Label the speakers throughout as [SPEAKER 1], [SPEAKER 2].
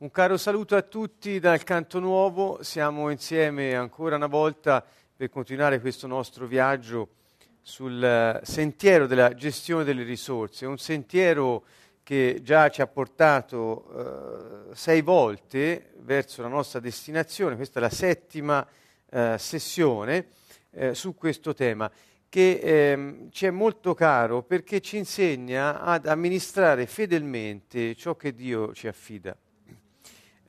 [SPEAKER 1] Un caro saluto a tutti dal Canto Nuovo, siamo insieme ancora una volta per continuare questo nostro viaggio sul eh, sentiero della gestione delle risorse, un sentiero che già ci ha portato eh, sei volte verso la nostra destinazione, questa è la settima eh, sessione eh, su questo tema che eh, ci è molto caro perché ci insegna ad amministrare fedelmente ciò che Dio ci affida.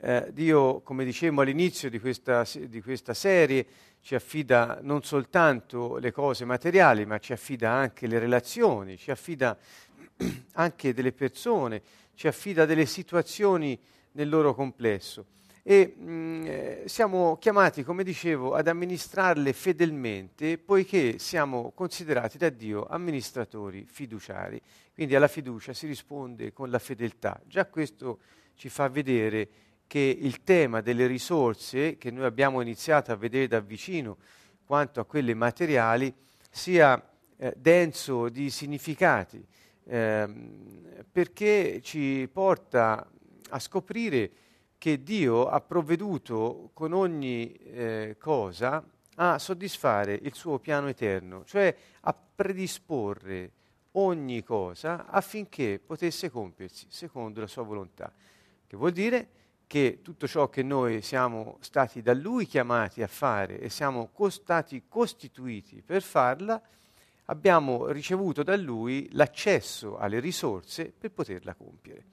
[SPEAKER 1] Eh, Dio, come dicevamo all'inizio di questa, di questa, serie, ci affida non soltanto le cose materiali, ma ci affida anche le relazioni, ci affida anche delle persone, ci affida delle situazioni nel loro complesso. E mh, mm, eh, siamo chiamati, come dicevo, ad amministrarle fedelmente, poiché siamo considerati da Dio amministratori fiduciari. Quindi alla fiducia si risponde con la fedeltà. Già questo ci fa vedere che il tema delle risorse, che noi abbiamo iniziato a vedere da vicino quanto a quelle materiali, sia eh, denso di significati, ehm, perché ci porta a scoprire che Dio ha provveduto con ogni eh, cosa a soddisfare il suo piano eterno, cioè a predisporre ogni cosa affinché potesse compiersi secondo la sua volontà. Che vuol dire che tutto ciò che noi siamo stati da Lui chiamati a fare e siamo stati costituiti per farla, abbiamo ricevuto da Lui l'accesso alle risorse per poterla compiere.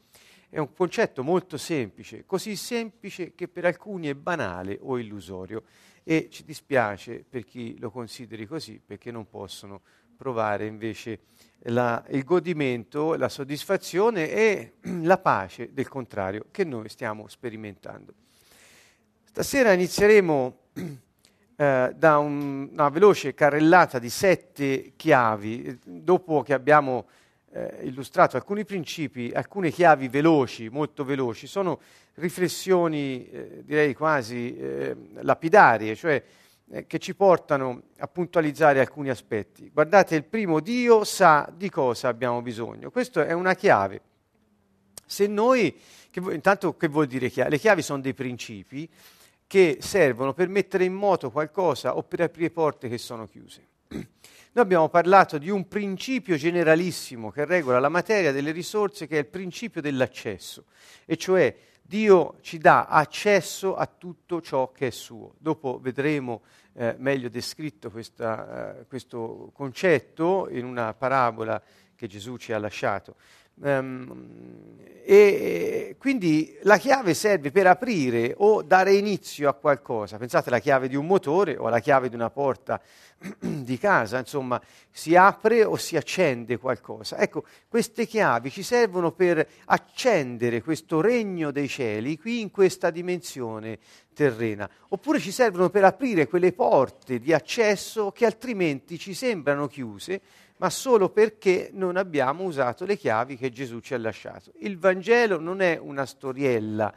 [SPEAKER 1] È un concetto molto semplice, così semplice che per alcuni è banale o illusorio e ci dispiace per chi lo consideri così perché non possono provare invece la, il godimento, la soddisfazione e la pace del contrario che noi stiamo sperimentando. Stasera inizieremo eh, da un, una veloce carrellata di sette chiavi, dopo che abbiamo eh, illustrato alcuni principi, alcune chiavi veloci, molto veloci, sono riflessioni eh, direi quasi eh, lapidarie, cioè eh, che ci portano a puntualizzare alcuni aspetti. Guardate, il primo Dio sa di cosa abbiamo bisogno. Questa è una chiave. Se noi, che, intanto che vuol dire chiave? Le chiavi sono dei principi che servono per mettere in moto qualcosa o per aprire porte che sono chiuse. Noi abbiamo parlato di un principio generalissimo che regola la materia delle risorse, che è il principio dell'accesso, e cioè Dio ci dà accesso a tutto ciò che è suo. Dopo vedremo eh, meglio descritto questa, eh, questo concetto in una parabola che Gesù ci ha lasciato. Um, e quindi la chiave serve per aprire o dare inizio a qualcosa. Pensate alla chiave di un motore o alla chiave di una porta di casa, insomma, si apre o si accende qualcosa. Ecco, queste chiavi ci servono per accendere questo regno dei cieli qui in questa dimensione terrena, oppure ci servono per aprire quelle porte di accesso che altrimenti ci sembrano chiuse ma solo perché non abbiamo usato le chiavi che Gesù ci ha lasciato. Il Vangelo non è una storiella,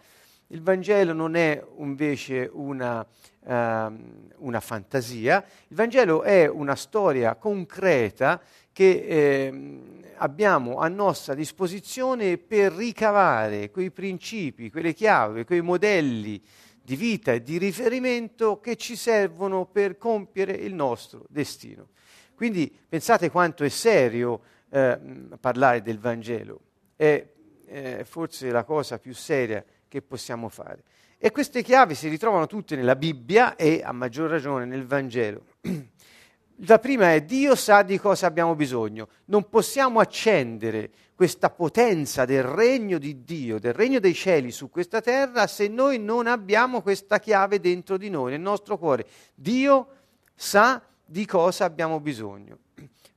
[SPEAKER 1] il Vangelo non è invece una, uh, una fantasia, il Vangelo è una storia concreta che eh, abbiamo a nostra disposizione per ricavare quei principi, quelle chiavi, quei modelli di vita e di riferimento che ci servono per compiere il nostro destino. Quindi pensate quanto è serio eh, parlare del Vangelo, è eh, forse la cosa più seria che possiamo fare. E queste chiavi si ritrovano tutte nella Bibbia e a maggior ragione nel Vangelo. La prima è Dio sa di cosa abbiamo bisogno. Non possiamo accendere questa potenza del regno di Dio, del regno dei cieli su questa terra, se noi non abbiamo questa chiave dentro di noi, nel nostro cuore. Dio sa di cosa abbiamo bisogno.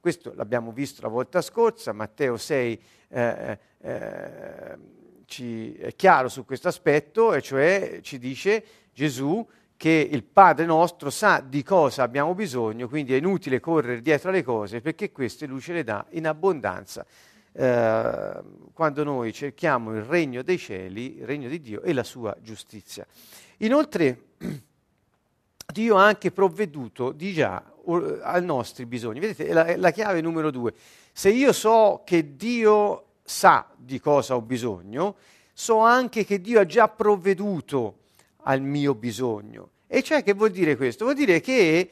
[SPEAKER 1] Questo l'abbiamo visto la volta scorsa, Matteo 6 eh, eh, ci, è chiaro su questo aspetto, e cioè ci dice Gesù che il Padre nostro sa di cosa abbiamo bisogno, quindi è inutile correre dietro alle cose perché queste lui ce le dà in abbondanza. Eh, quando noi cerchiamo il regno dei cieli, il regno di Dio e la sua giustizia. Inoltre, Dio ha anche provveduto di già ai nostri bisogni. Vedete, è la, è la chiave numero due. Se io so che Dio sa di cosa ho bisogno, so anche che Dio ha già provveduto al mio bisogno. E cioè che vuol dire questo? Vuol dire che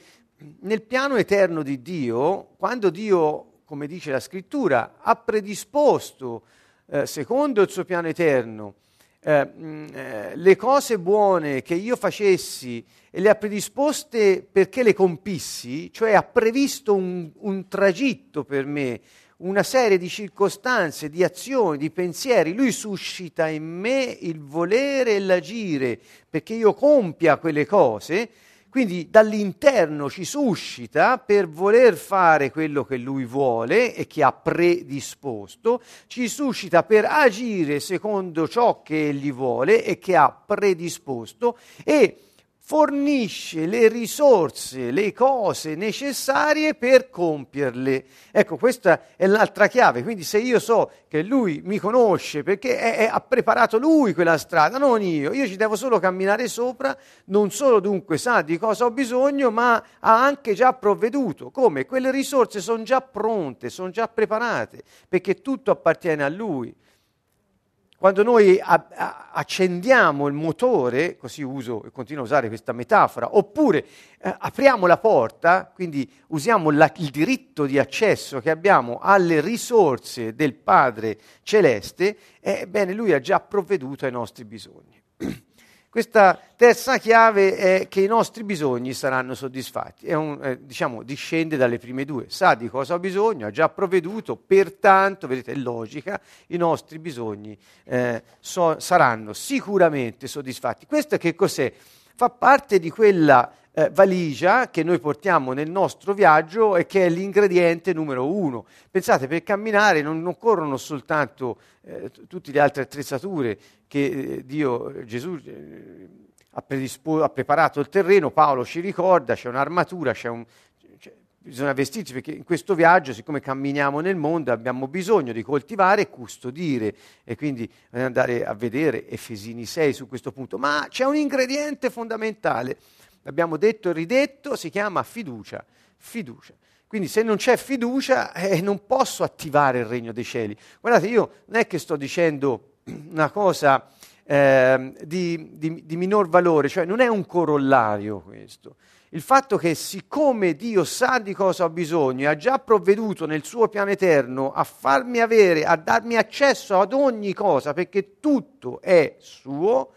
[SPEAKER 1] nel piano eterno di Dio, quando Dio, come dice la scrittura, ha predisposto, eh, secondo il suo piano eterno, eh, eh, le cose buone che io facessi e le ha predisposte perché le compissi, cioè ha previsto un, un tragitto per me, una serie di circostanze, di azioni, di pensieri, lui suscita in me il volere e l'agire perché io compia quelle cose, quindi dall'interno ci suscita per voler fare quello che lui vuole e che ha predisposto, ci suscita per agire secondo ciò che egli vuole e che ha predisposto e fornisce le risorse, le cose necessarie per compierle. Ecco, questa è l'altra chiave. Quindi se io so che lui mi conosce perché è, è, ha preparato lui quella strada, non io, io ci devo solo camminare sopra, non solo dunque sa di cosa ho bisogno, ma ha anche già provveduto. Come? Quelle risorse sono già pronte, sono già preparate, perché tutto appartiene a lui. Quando noi a- a- accendiamo il motore, così uso e continuo a usare questa metafora, oppure eh, apriamo la porta, quindi usiamo la- il diritto di accesso che abbiamo alle risorse del Padre Celeste, ebbene eh, lui ha già provveduto ai nostri bisogni. Questa terza chiave è che i nostri bisogni saranno soddisfatti, un, eh, diciamo, discende dalle prime due, sa di cosa ho bisogno, ha già provveduto, pertanto, vedete, è logica, i nostri bisogni eh, so, saranno sicuramente soddisfatti. Questo che cos'è? Fa parte di quella eh, valigia che noi portiamo nel nostro viaggio e che è l'ingrediente numero uno. Pensate, per camminare non occorrono soltanto eh, tutte le altre attrezzature che eh, Dio, Gesù eh, ha, predispo- ha, preparato il terreno, Paolo ci ricorda, c'è un'armatura, c'è un, bisogna vestirsi perché in questo viaggio, siccome camminiamo nel mondo, abbiamo bisogno di coltivare e custodire e quindi andare a vedere Efesini 6 su questo punto. Ma c'è un ingrediente fondamentale l'abbiamo detto e ridetto, si chiama fiducia. Fiducia. Quindi se non c'è fiducia eh, non posso attivare il regno dei cieli. Guardate, io non è che sto dicendo una cosa eh, di, di, di minor valore, cioè non è un corollario questo. Il fatto che siccome Dio sa di cosa ho bisogno e ha già provveduto nel suo piano eterno a farmi avere, a darmi accesso ad ogni cosa, perché tutto è suo,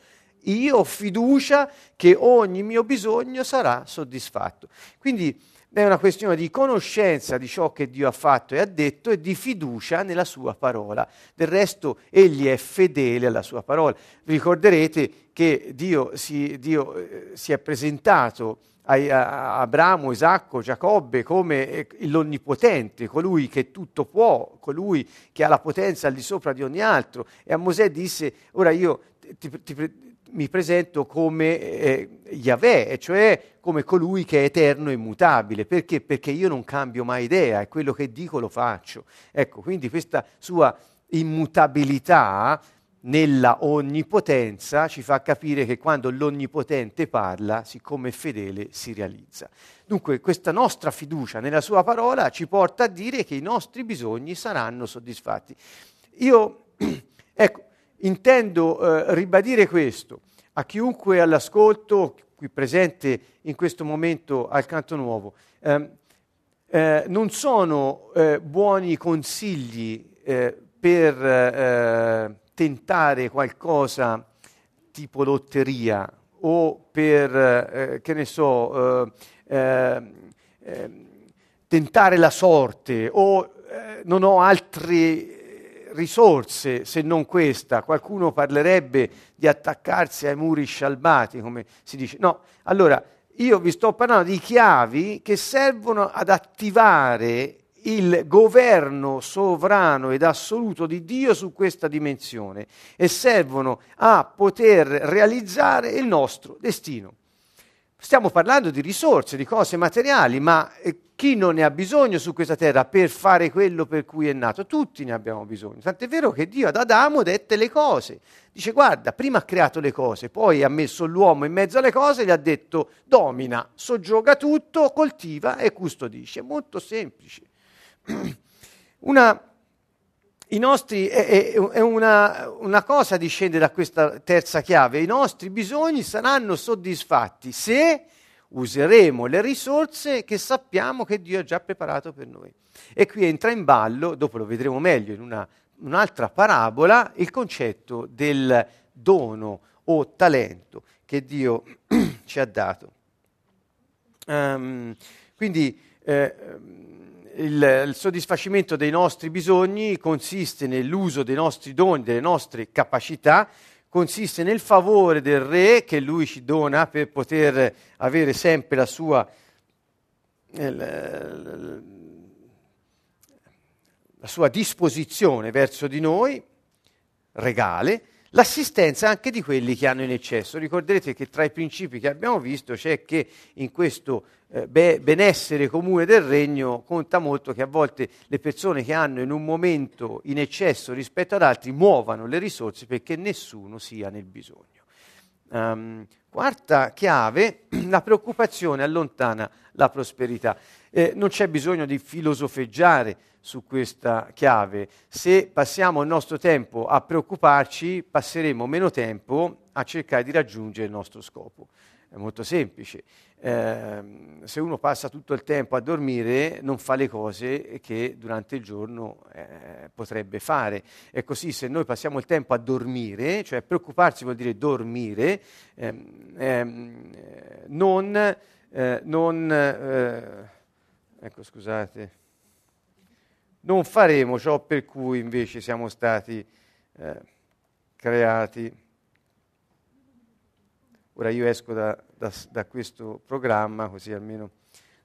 [SPEAKER 1] io ho fiducia che ogni mio bisogno sarà soddisfatto. Quindi è una questione di conoscenza di ciò che Dio ha fatto e ha detto e di fiducia nella sua parola. Del resto egli è fedele alla sua parola. Ricorderete che Dio si, Dio, eh, si è presentato a, a Abramo, Isacco, Giacobbe come eh, l'onnipotente, colui che tutto può, colui che ha la potenza al di sopra di ogni altro. E a Mosè disse, ora io ti, ti, mi presento come eh, Yahweh, cioè come colui che è eterno e immutabile. Perché? Perché io non cambio mai idea e quello che dico lo faccio. Ecco, quindi questa sua immutabilità nella onnipotenza ci fa capire che quando l'onnipotente parla, siccome è fedele, si realizza. Dunque questa nostra fiducia nella sua parola ci porta a dire che i nostri bisogni saranno soddisfatti. Io, ecco, intendo eh, ribadire questo a chiunque all'ascolto, qui presente in questo momento al Canto Nuovo. Eh, eh, non sono eh, buoni consigli eh, per eh, tentare qualcosa tipo lotteria o per, che ne so, tentare la sorte o non ho altri risorse se non questa. Qualcuno parlerebbe di attaccarsi ai muri scialbati, come si dice. No, allora io vi sto parlando di chiavi che servono ad attivare il governo sovrano ed assoluto di Dio su questa dimensione e servono a poter realizzare il nostro destino. Stiamo parlando di risorse, di cose materiali, ma eh, chi non ne ha bisogno su questa terra per fare quello per cui è nato? Tutti ne abbiamo bisogno. Tant'è vero che Dio ad Adamo dette le cose. Dice guarda, prima ha creato le cose, poi ha messo l'uomo in mezzo alle cose e gli ha detto domina, soggioga tutto, coltiva e custodisce. È molto semplice. Una i nostri, è, è una, una, cosa discende da questa terza chiave, i nostri bisogni saranno soddisfatti se useremo le risorse che sappiamo che Dio ha già preparato per noi. E qui entra in ballo, dopo lo vedremo meglio in una, un'altra parabola, il concetto del dono o talento che Dio ci ha dato. Um, quindi eh, il, il, soddisfacimento dei nostri bisogni consiste nell'uso dei nostri doni, delle nostre capacità, consiste nel favore del Re che Lui ci dona per poter avere sempre la sua, eh, la sua disposizione verso di noi, regale, l'assistenza anche di quelli che hanno in eccesso. Ricorderete che tra i principi che abbiamo visto c'è che in questo eh, be- benessere comune del regno conta molto che a volte le persone che hanno in un momento in eccesso rispetto ad altri muovano le risorse perché nessuno sia nel bisogno. Um, quarta chiave, la preoccupazione allontana la prosperità. Eh, non c'è bisogno di filosofeggiare su questa chiave. Se passiamo il nostro tempo a preoccuparci, passeremo meno tempo a cercare di raggiungere il nostro scopo. È molto semplice. Eh, se uno passa tutto il tempo a dormire, non fa le cose che durante il giorno eh, potrebbe fare. E così se noi passiamo il tempo a dormire, cioè preoccuparsi vuol dire dormire, ehm, ehm, non, eh, non eh, ecco scusate non faremo ciò per cui invece siamo stati eh, creati. Ora io esco da, da, da, questo programma così almeno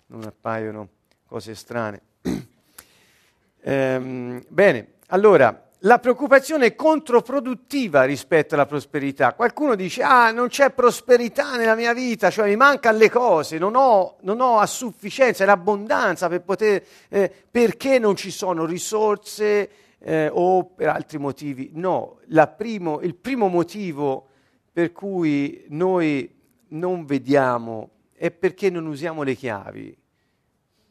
[SPEAKER 1] non appaiono cose strane. ehm, bene, allora la preoccupazione è controproduttiva rispetto alla prosperità. Qualcuno dice, ah, non c'è prosperità nella mia vita, cioè mi mancano le cose, non ho, non ho a sufficienza, l'abbondanza per poter, eh, perché non ci sono risorse eh, o per altri motivi. No, primo, il primo motivo per cui noi non vediamo è perché non usiamo le chiavi.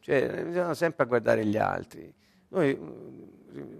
[SPEAKER 1] Cioè, bisogna sempre guardare gli altri. Noi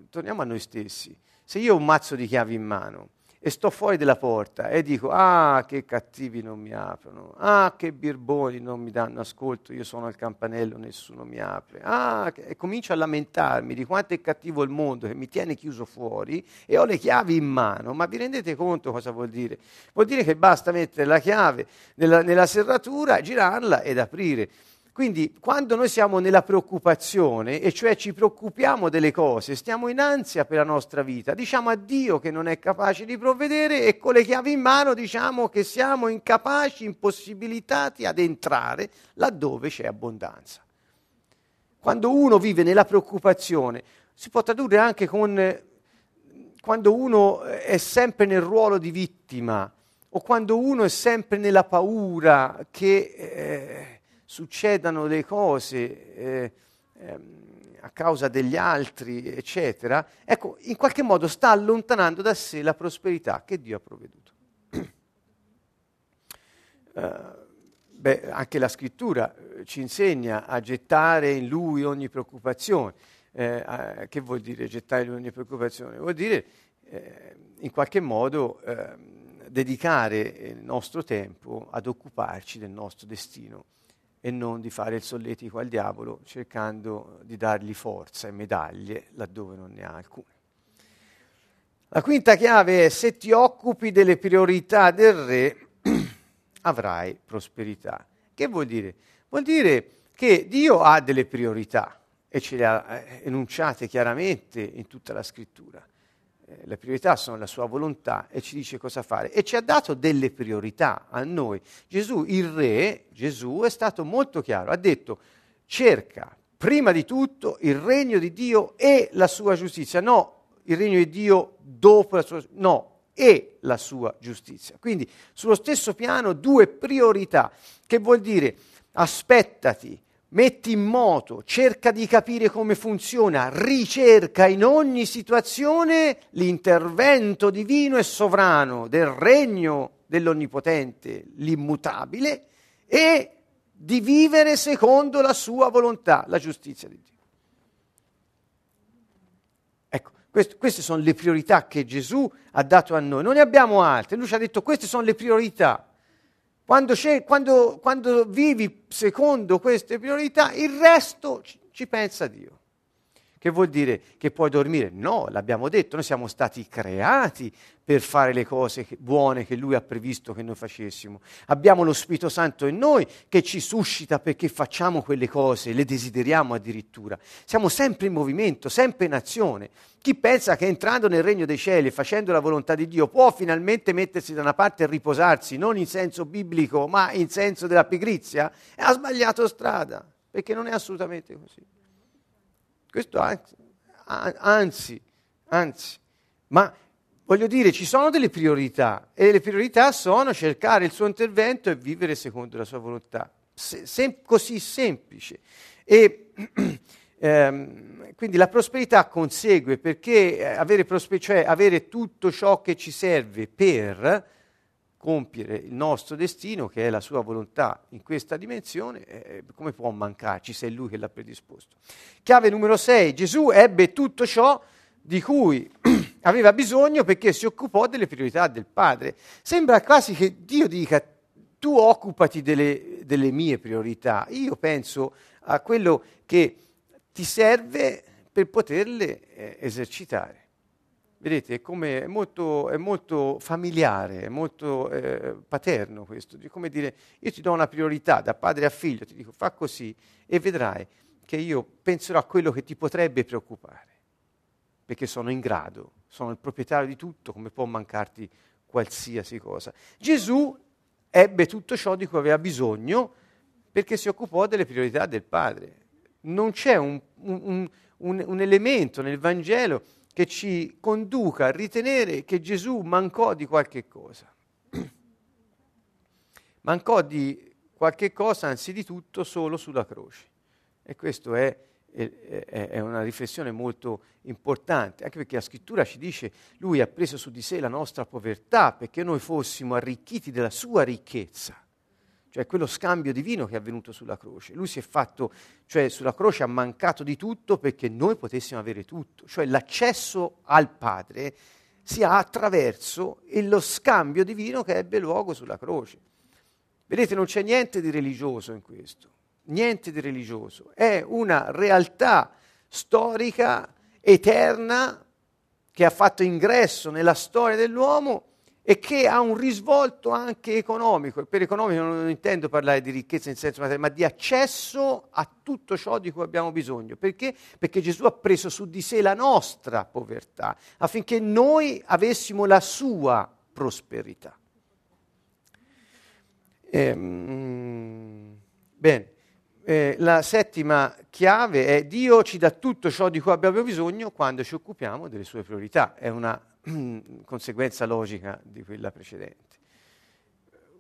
[SPEAKER 1] torniamo a noi stessi. Se io ho un mazzo di chiavi in mano e sto fuori dalla porta e dico, ah, che cattivi non mi aprono, ah, che birboni non mi danno ascolto, io sono al campanello, nessuno mi apre, ah, e comincio a lamentarmi di quanto è cattivo il mondo che mi tiene chiuso fuori e ho le chiavi in mano, ma vi rendete conto cosa vuol dire? Vuol dire che basta mettere la chiave nella, nella serratura, girarla ed aprire. Quindi quando noi siamo nella preoccupazione, e cioè ci preoccupiamo delle cose, stiamo in ansia per la nostra vita, diciamo a Dio che non è capace di provvedere e con le chiavi in mano diciamo che siamo incapaci, impossibilitati ad entrare laddove c'è abbondanza. Quando uno vive nella preoccupazione, si può tradurre anche con quando uno è sempre nel ruolo di vittima o quando uno è sempre nella paura che... Eh, succedano le cose eh, eh, a causa degli altri, eccetera, ecco, in qualche modo sta allontanando da sé la prosperità che Dio ha provveduto. uh, beh, anche la scrittura eh, ci insegna a gettare in lui ogni preoccupazione. Eh, eh, che vuol dire gettare in lui ogni preoccupazione? Vuol dire eh, in qualche modo ehm, dedicare il nostro tempo ad occuparci del nostro destino e non di fare il solletico al diavolo cercando di dargli forza e medaglie laddove non ne ha alcune. La quinta chiave è se ti occupi delle priorità del re avrai prosperità. Che vuol dire? Vuol dire che Dio ha delle priorità e ce le ha eh, enunciate chiaramente in tutta la scrittura. Eh, le priorità sono la sua volontà e ci dice cosa fare e ci ha dato delle priorità a noi. Gesù, il re, Gesù è stato molto chiaro, ha detto cerca prima di tutto il regno di Dio e la sua giustizia, no il regno di Dio dopo la sua no, e la sua giustizia. Quindi sullo stesso piano due priorità, che vuol dire aspettati metti in moto, cerca di capire come funziona, ricerca in ogni situazione l'intervento divino e sovrano del regno dell'Onnipotente, l'immutabile, e di vivere secondo la sua volontà, la giustizia di Dio. Ecco, Quest- queste sono le priorità che Gesù ha dato a noi, non ne abbiamo altre. Lui ci ha detto queste sono le priorità. Quando, quando, quando vivi secondo queste priorità, il resto ci, ci pensa Dio. Che vuol dire che puoi dormire? No, l'abbiamo detto, noi siamo stati creati per fare le cose buone che Lui ha previsto che noi facessimo. Abbiamo lo Spirito Santo in noi che ci suscita perché facciamo quelle cose, le desideriamo addirittura. Siamo sempre in movimento, sempre in azione. Chi pensa che entrando nel regno dei cieli e facendo la volontà di Dio può finalmente mettersi da una parte e riposarsi, non in senso biblico, ma in senso della pigrizia, ha sbagliato strada, perché non è assolutamente così. Questo anzi, anzi, anzi, ma voglio dire, ci sono delle priorità e le priorità sono cercare il suo intervento e vivere secondo la sua volontà. Se, sem- così semplice. E ehm, quindi la prosperità consegue perché eh, avere, prosper- cioè avere tutto ciò che ci serve per compiere il nostro destino, che è la sua volontà in questa dimensione, eh, come può mancarci se è lui che l'ha predisposto? Chiave numero 6, Gesù ebbe tutto ciò di cui aveva bisogno perché si occupò delle priorità del Padre. Sembra quasi che Dio dica tu occupati delle, delle mie priorità, io penso a quello che ti serve per poterle eh, esercitare. Vedete, è, è, molto, è molto, familiare, è molto eh, paterno questo, di come dire io ti do una priorità da padre a figlio, ti dico fa così e vedrai che io penserò a quello che ti potrebbe preoccupare, perché sono in grado, sono il proprietario di tutto, come può mancarti qualsiasi cosa. Gesù ebbe tutto ciò di cui aveva bisogno perché si occupò delle priorità del Padre. Non c'è un, un, un, un elemento nel Vangelo che ci conduca a ritenere che Gesù mancò di qualche cosa. mancò di qualche cosa, anzi di tutto, solo sulla croce. E questa è, è, è, una riflessione molto importante, anche perché la scrittura ci dice lui ha preso su di sé la nostra povertà perché noi fossimo arricchiti della sua ricchezza cioè quello scambio divino che è avvenuto sulla croce. Lui si è fatto, cioè sulla croce ha mancato di tutto perché noi potessimo avere tutto, cioè l'accesso al Padre si ha attraverso lo scambio divino che ebbe luogo sulla croce. Vedete, non c'è niente di religioso in questo, niente di religioso, è una realtà storica, eterna, che ha fatto ingresso nella storia dell'uomo e che ha un risvolto anche economico. E per economico non intendo parlare di ricchezza in senso materiale, ma di accesso a tutto ciò di cui abbiamo bisogno. Perché? Perché Gesù ha preso su di sé la nostra povertà affinché noi avessimo la sua prosperità. Ehm, bene. Eh, la settima chiave è Dio ci dà tutto ciò di cui abbiamo bisogno quando ci occupiamo delle sue priorità. È una conseguenza logica di quella precedente.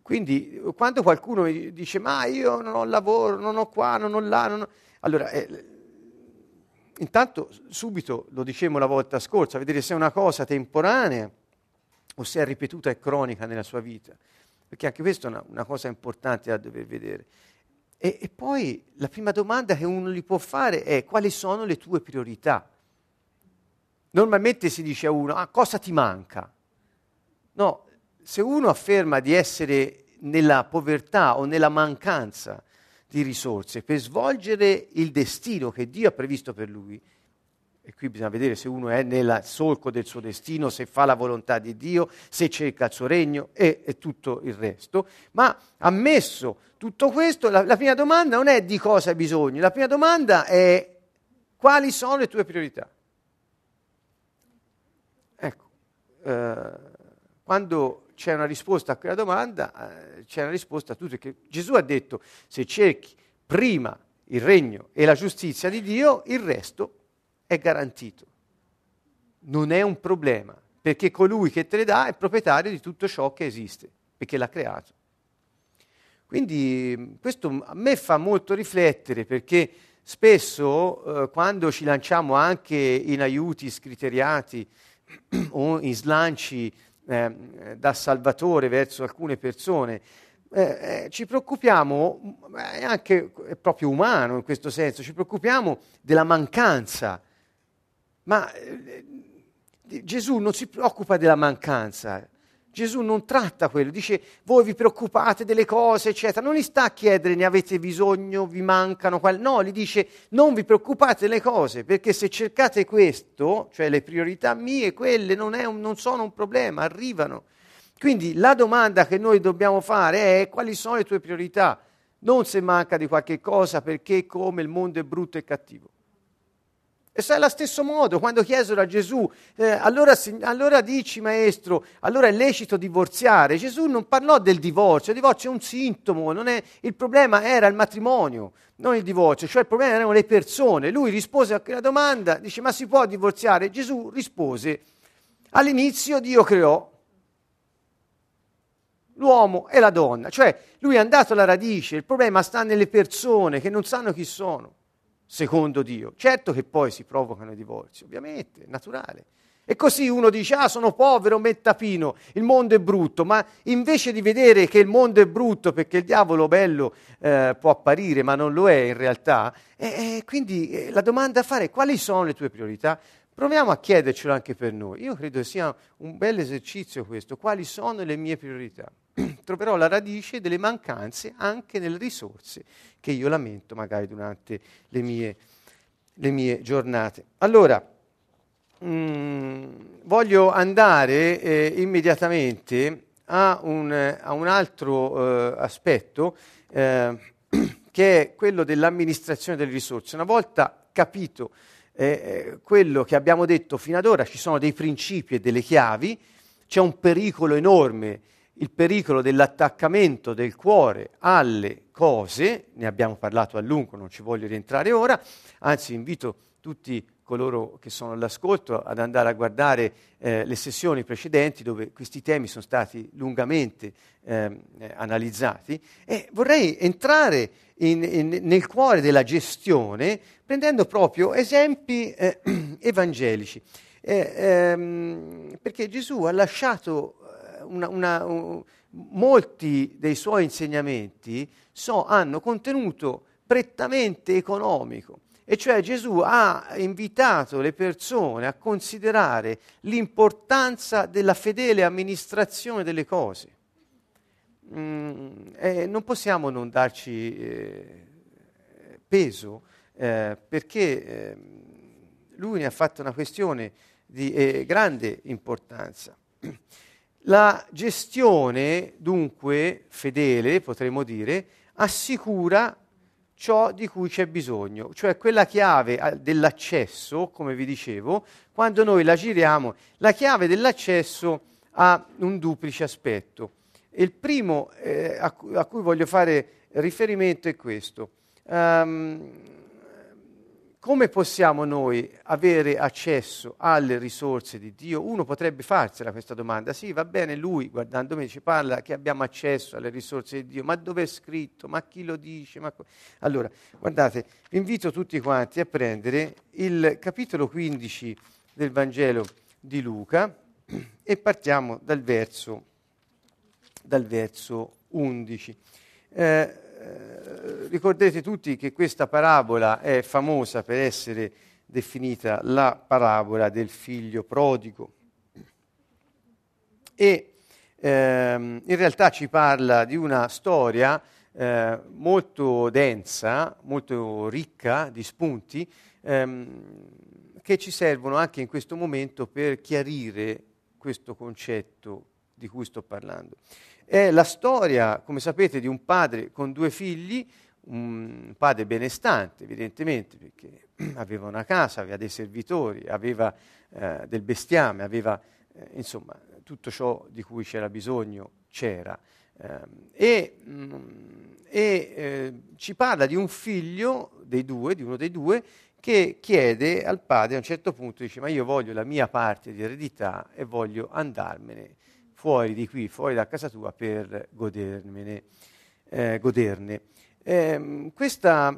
[SPEAKER 1] Quindi quando qualcuno dice ma io non ho lavoro, non ho qua, non ho là, non ho... allora eh, intanto subito lo dicevamo la volta scorsa, vedere se è una cosa temporanea o se è ripetuta e cronica nella sua vita, perché anche questa è una, una cosa importante da dover vedere. E, e poi la prima domanda che uno gli può fare è quali sono le tue priorità? Normalmente si dice a uno, ah, cosa ti manca? No, se uno afferma di essere nella povertà o nella mancanza di risorse per svolgere il destino che Dio ha previsto per lui, e qui bisogna vedere se uno è nel solco del suo destino, se fa la volontà di Dio, se cerca il suo regno e, e tutto il resto, ma ammesso tutto questo, la, la prima domanda non è di cosa hai bisogno, la prima domanda è quali sono le tue priorità. Eh, quando c'è una risposta a quella domanda, eh, c'è una risposta a tutte. Che Gesù ha detto, se cerchi prima il regno e la giustizia di Dio, il resto è garantito. Non è un problema, perché colui che te le dà è proprietario di tutto ciò che esiste, perché l'ha creato. Quindi questo a me fa molto riflettere, perché spesso eh, quando ci lanciamo anche in aiuti scriteriati, o in slanci eh, da salvatore verso alcune persone, eh, eh, ci preoccupiamo, è anche è proprio umano in questo senso, ci preoccupiamo della mancanza, ma eh, Gesù non si preoccupa della mancanza, Gesù non tratta quello, dice voi vi preoccupate delle cose, eccetera. Non gli sta a chiedere ne avete bisogno, vi mancano, qual... no, gli dice non vi preoccupate delle cose, perché se cercate questo, cioè le priorità mie, quelle non, un, non sono un problema, arrivano. Quindi la domanda che noi dobbiamo fare è quali sono le tue priorità, non se manca di qualche cosa, perché come il mondo è brutto e cattivo. E sai allo stesso modo, quando chiesero a Gesù, eh, allora, allora, dici maestro, allora è lecito divorziare, Gesù non parlò del divorzio, il divorzio è un sintomo, è, il problema era il matrimonio, non il divorzio, cioè il problema erano le persone. Lui rispose a quella domanda, dice ma si può divorziare? Gesù rispose, all'inizio Dio creò l'uomo e la donna, cioè lui è andato alla radice, il problema sta nelle persone che non sanno chi sono secondo Dio. Certo che poi si provocano i divorzi, ovviamente, è naturale. E così uno dice, ah sono povero, mettapino, il mondo è brutto, ma invece di vedere che il mondo è brutto perché il diavolo bello eh, può apparire, ma non lo è in realtà, eh, eh, quindi eh, la domanda a fare è quali sono le tue priorità? Proviamo a chiedercelo anche per noi. Io credo sia un bel esercizio questo, quali sono le mie priorità? troverò la radice delle mancanze anche nelle risorse che io lamento magari durante le mie, le mie giornate. Allora, mh, mm, voglio andare eh, immediatamente a un, a un altro eh, aspetto eh, che è quello dell'amministrazione delle risorse. Una volta capito eh, eh, quello che abbiamo detto fino ad ora, ci sono dei principi e delle chiavi, c'è un pericolo enorme il pericolo dell'attaccamento del cuore alle cose, ne abbiamo parlato a lungo, non ci voglio rientrare ora, anzi invito tutti coloro che sono all'ascolto ad andare a guardare eh, le sessioni precedenti dove questi temi sono stati lungamente eh, analizzati e vorrei entrare in, in, nel cuore della gestione prendendo proprio esempi eh, evangelici. Eh, ehm, perché Gesù ha lasciato una, una, un, molti dei suoi insegnamenti so, hanno contenuto prettamente economico. E cioè Gesù ha invitato le persone a considerare l'importanza della fedele amministrazione delle cose. Mm, eh, non possiamo non darci eh, peso eh, perché ehm, lui ne ha fatto una questione di eh, grande importanza. La gestione, dunque, fedele, potremmo dire, assicura ciò di cui c'è bisogno, cioè quella chiave dell'accesso, come vi dicevo, quando noi la giriamo, la chiave dell'accesso ha un duplice aspetto. Il primo eh, a, cui, a, cui voglio fare riferimento è questo. Um, come possiamo noi avere accesso alle risorse di Dio? Uno potrebbe farsela questa domanda. Sì, va bene, lui guardando me ci parla che abbiamo accesso alle risorse di Dio, ma dove è scritto? Ma chi lo dice? Ma... Allora, guardate, vi invito tutti quanti a prendere il capitolo 15 del Vangelo di Luca e partiamo dal verso, dal verso 11. Eh, eh, ricordate tutti che questa parabola è famosa per essere definita la parabola del figlio prodigo e ehm, in realtà ci parla di una storia eh, molto densa, molto ricca di spunti ehm, che ci servono anche in questo momento per chiarire questo concetto di cui sto parlando. È la storia, come sapete, di un padre con due figli, un padre benestante evidentemente perché aveva una casa, aveva dei servitori, aveva eh, del bestiame, aveva eh, insomma tutto ciò di cui c'era bisogno c'era. Eh, e, mh, e eh, ci parla di un figlio dei due, di uno dei due, che chiede al padre a un certo punto, dice ma io voglio la mia parte di eredità e voglio andarmene fuori di qui, fuori da casa tua per godermene, eh, goderne. Eh, questa,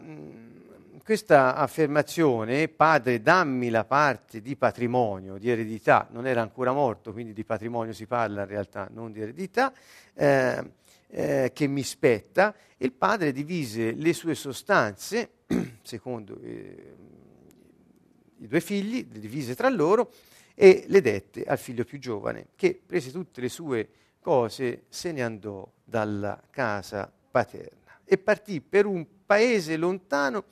[SPEAKER 1] questa, affermazione, padre dammi la parte di patrimonio, di eredità, non era ancora morto, quindi di patrimonio si parla in realtà, non di eredità, eh, eh che mi spetta, il padre divise le sue sostanze, secondo eh, i due figli, le divise tra loro, e le dette al figlio più giovane, che prese tutte le sue cose, se ne andò dalla casa paterna e partì per un paese lontano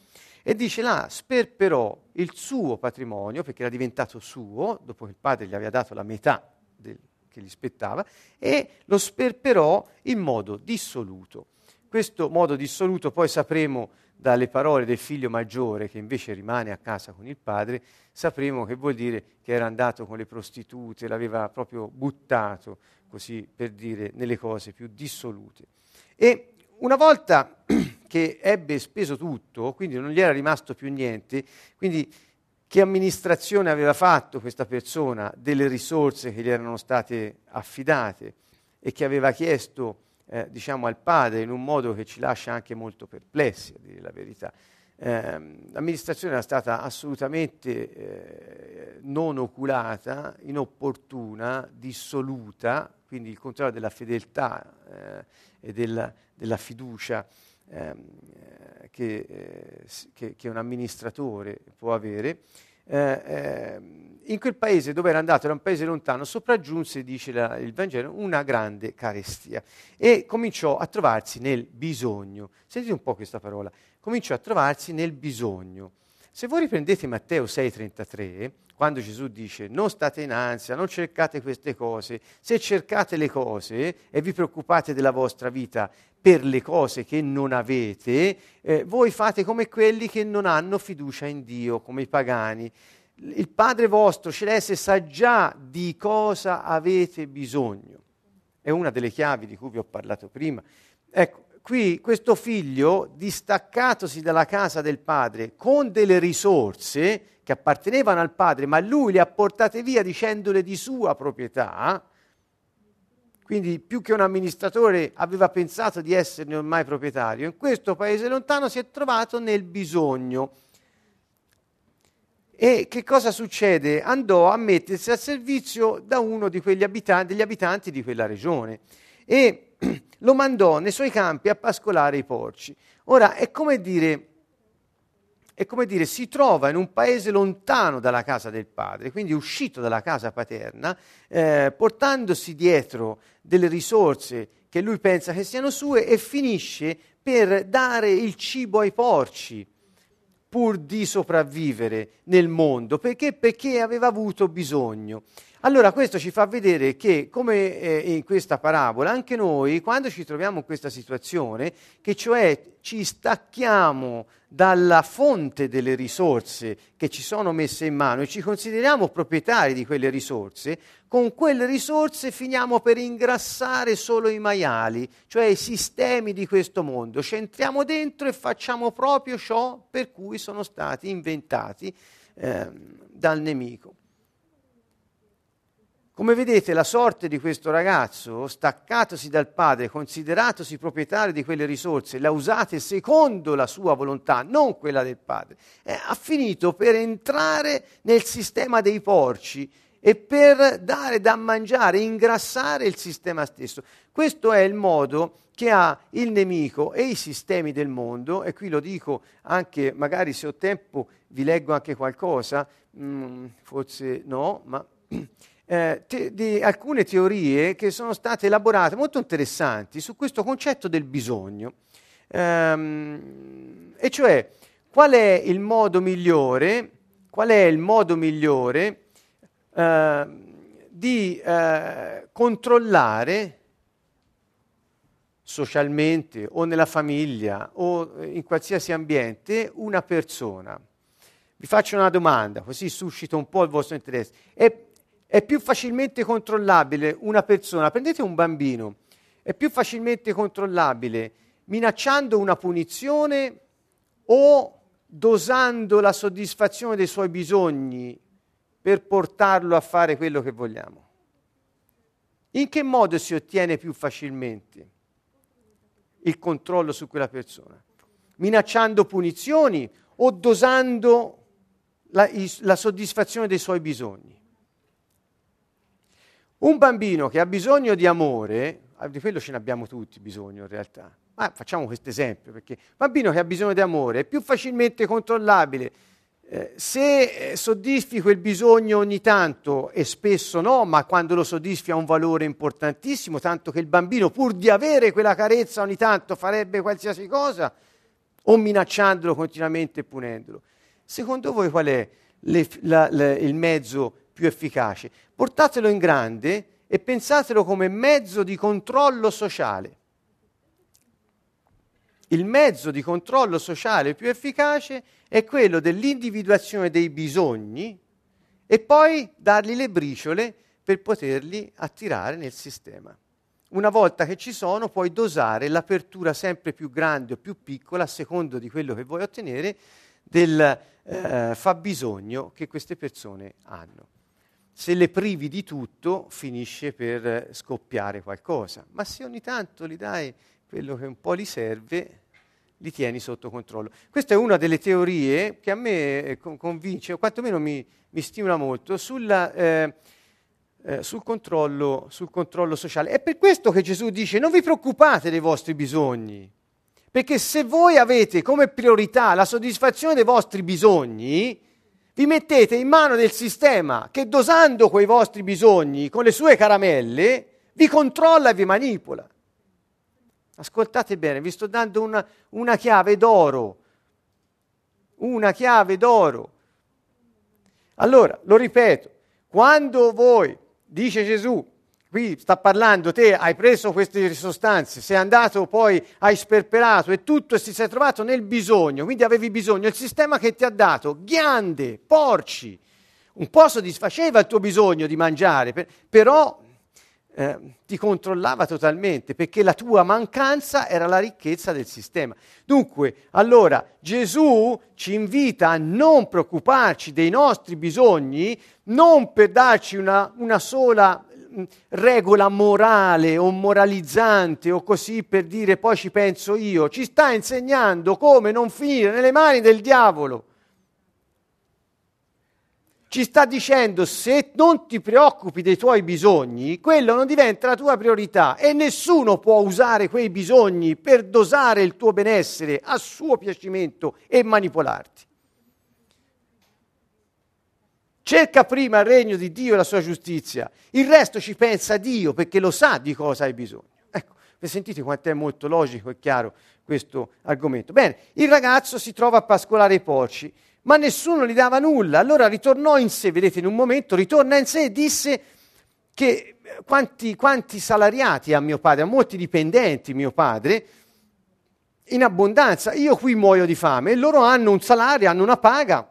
[SPEAKER 1] e dice là sperperò il suo patrimonio, perché era diventato suo, dopo che il padre gli aveva dato la metà del, che gli spettava, e lo sperperò in modo dissoluto. Questo modo dissoluto poi sapremo dalle parole del figlio maggiore che invece rimane a casa con il padre, sapremo che vuol dire che era andato con le prostitute, l'aveva proprio buttato, così per dire, nelle cose più dissolute. E una volta che ebbe speso tutto, quindi non gli era rimasto più niente, quindi che amministrazione aveva fatto questa persona delle risorse che gli erano state affidate e che aveva chiesto eh, diciamo al padre in un modo che ci lascia anche molto perplessi, a dire la verità. Eh, l'amministrazione era stata assolutamente eh, non oculata, inopportuna, dissoluta, quindi il contrario della fedeltà eh, e della, della fiducia ehm, che, eh, che, che, un amministratore può avere. Eh, ehm, in quel paese dove era andato, era un paese lontano, sopraggiunse, dice la, il Vangelo, una grande carestia e cominciò a trovarsi nel bisogno. Sentite un po' questa parola, cominciò a trovarsi nel bisogno. Se voi riprendete Matteo 6,33, quando Gesù dice non state in ansia, non cercate queste cose, se cercate le cose e vi preoccupate della vostra vita per le cose che non avete, eh, voi fate come quelli che non hanno fiducia in Dio, come i pagani il Padre vostro celeste sa già di cosa avete bisogno. È una delle chiavi di cui vi ho parlato prima. Ecco, qui questo figlio, distaccatosi dalla casa del padre con delle risorse che appartenevano al padre, ma lui le ha portate via dicendole di sua proprietà, quindi più che un amministratore aveva pensato di esserne ormai proprietario, in questo paese lontano si è trovato nel bisogno e che cosa succede? Andò a mettersi al servizio da uno abitanti, degli abitanti di quella regione e lo mandò nei suoi campi a pascolare i porci. Ora è come dire, è come dire, si trova in un paese lontano dalla casa del padre, quindi uscito dalla casa paterna, eh, portandosi dietro delle risorse che lui pensa che siano sue e finisce per dare il cibo ai porci pur di sopravvivere nel mondo. Perché? Perché aveva avuto bisogno. Allora questo ci fa vedere che, come eh, in questa parabola, anche noi, quando ci troviamo in questa situazione, che cioè ci stacchiamo dalla fonte delle risorse che ci sono messe in mano e ci consideriamo proprietari di quelle risorse, con quelle risorse finiamo per ingrassare solo i maiali, cioè i sistemi di questo mondo. Ci entriamo dentro e facciamo proprio ciò per cui sono stati inventati eh, dal nemico. Come vedete, la sorte di questo ragazzo, staccatosi dal padre, consideratosi proprietario di quelle risorse, le ha usate secondo la sua volontà, non quella del padre, eh, ha finito per entrare nel sistema dei porci e per dare da mangiare, ingrassare il sistema stesso. Questo è il modo che ha il nemico e i sistemi del mondo, e qui lo dico anche, magari se ho tempo vi leggo anche qualcosa, mm, forse no, ma eh, te, di alcune teorie che sono state elaborate molto interessanti su questo concetto del bisogno. Ehm, e cioè, qual è il modo migliore, qual è il modo migliore eh, di eh, controllare socialmente o nella famiglia o in qualsiasi ambiente una persona. Vi faccio una domanda, così suscito un po' il vostro interesse. È è più facilmente controllabile una persona, prendete un bambino, è più facilmente controllabile minacciando una punizione o dosando la soddisfazione dei suoi bisogni per portarlo a fare quello che vogliamo? In che modo si ottiene più facilmente il controllo su quella persona? Minacciando punizioni o dosando la, la soddisfazione dei suoi bisogni? Un bambino che ha bisogno di amore, ah, di quello ce ne abbiamo tutti bisogno in realtà, ma facciamo questo esempio, perché un bambino che ha bisogno di amore è più facilmente controllabile eh, se soddisfi quel bisogno ogni tanto, e spesso no, ma quando lo soddisfi ha un valore importantissimo, tanto che il bambino, pur di avere quella carezza ogni tanto, farebbe qualsiasi cosa, o minacciandolo continuamente e punendolo. Secondo voi qual è le, la, la, il mezzo più efficace? Portatelo in grande e pensatelo come mezzo di controllo sociale. Il mezzo di controllo sociale più efficace è quello dell'individuazione dei bisogni e poi dargli le briciole per poterli attirare nel sistema. Una volta che ci sono, puoi dosare l'apertura sempre più grande o più piccola, a secondo di quello che vuoi ottenere, del eh, fabbisogno che queste persone hanno. Se le privi di tutto, finisce per scoppiare qualcosa, ma se ogni tanto gli dai quello che un po' gli serve, li tieni sotto controllo. Questa è una delle teorie che a me eh, convince, o quantomeno mi, mi stimola molto, sulla, eh, eh, sul, controllo, sul controllo sociale. È per questo che Gesù dice non vi preoccupate dei vostri bisogni, perché se voi avete come priorità la soddisfazione dei vostri bisogni, vi mettete in mano del sistema che dosando quei vostri bisogni con le sue caramelle vi controlla e vi manipola. Ascoltate bene, vi sto dando una, una chiave d'oro. Una chiave d'oro. Allora, lo ripeto, quando voi, dice Gesù, qui sta parlando, te hai preso queste sostanze, sei andato poi, hai sperperato e tutto e ti sei trovato nel bisogno, quindi avevi bisogno, il sistema che ti ha dato, ghiande, porci, un po' soddisfaceva il tuo bisogno di mangiare, per, però eh, ti controllava totalmente perché la tua mancanza era la ricchezza del sistema. Dunque, allora Gesù ci invita a non preoccuparci dei nostri bisogni, non per darci una, una sola regola morale o moralizzante o così per dire poi ci penso io, ci sta insegnando come non finire nelle mani del diavolo ci sta dicendo se non ti preoccupi dei tuoi bisogni, quello non diventa la tua priorità e nessuno può usare quei bisogni per dosare il tuo benessere a suo piacimento e manipolarti. Cerca prima il regno di Dio e la sua giustizia, il resto ci pensa Dio perché lo sa di cosa hai bisogno. Ecco, sentite quanto è molto logico e chiaro questo argomento. Bene, il ragazzo si trova a pascolare i porci ma nessuno gli dava nulla. Allora ritornò in sé, vedete, in un momento ritorna in sé e disse che eh, quanti, quanti salariati ha mio padre, ha molti dipendenti mio padre, in abbondanza, io qui muoio di fame e loro hanno un salario, hanno una paga.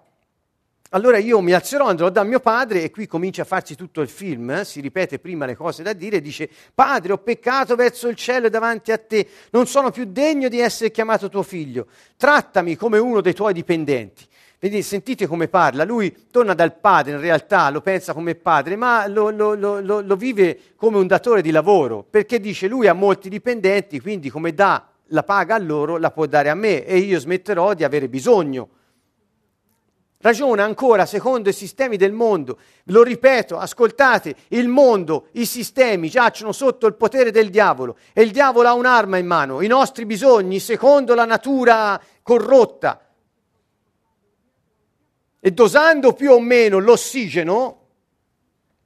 [SPEAKER 1] Allora io mi alzerò, andrò da mio padre e qui comincia a farsi tutto il film, eh? si ripete prima le cose da dire, dice, padre ho peccato verso il cielo e davanti a te, non sono più degno di essere chiamato tuo figlio, trattami come uno dei tuoi dipendenti. Vedi, sentite come parla, lui torna dal padre, in realtà lo pensa come padre, ma lo, lo, lo, lo, vive come un datore di lavoro, perché dice lui ha molti dipendenti, quindi come dà la paga a loro la può dare a me e io smetterò di avere bisogno. Ragiona ancora secondo i sistemi del mondo. Lo ripeto, ascoltate, il mondo, i sistemi giacciono sotto il potere del diavolo e il diavolo ha un'arma in mano, i nostri bisogni secondo la natura corrotta e dosando più o meno l'ossigeno,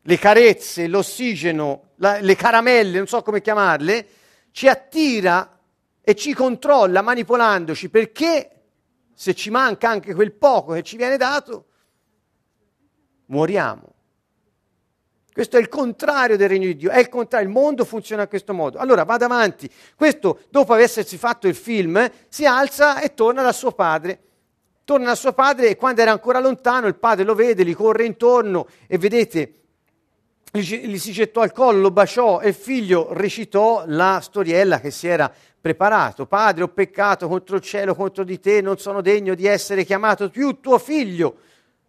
[SPEAKER 1] le carezze, l'ossigeno, la, le caramelle, non so come chiamarle, ci attira e ci controlla manipolandoci perché se ci manca anche quel poco che ci viene dato, muoriamo. Questo è il contrario del regno di Dio, è il contrario, il mondo funziona in questo modo. Allora vado avanti, questo dopo aversi fatto il film si alza e torna da suo padre torna a suo padre e quando era ancora lontano il padre lo vede, gli corre intorno e vedete, gli, si gettò al collo, lo baciò e il figlio recitò la storiella che si era preparato. Padre, ho peccato contro il cielo, contro di te, non sono degno di essere chiamato più tuo figlio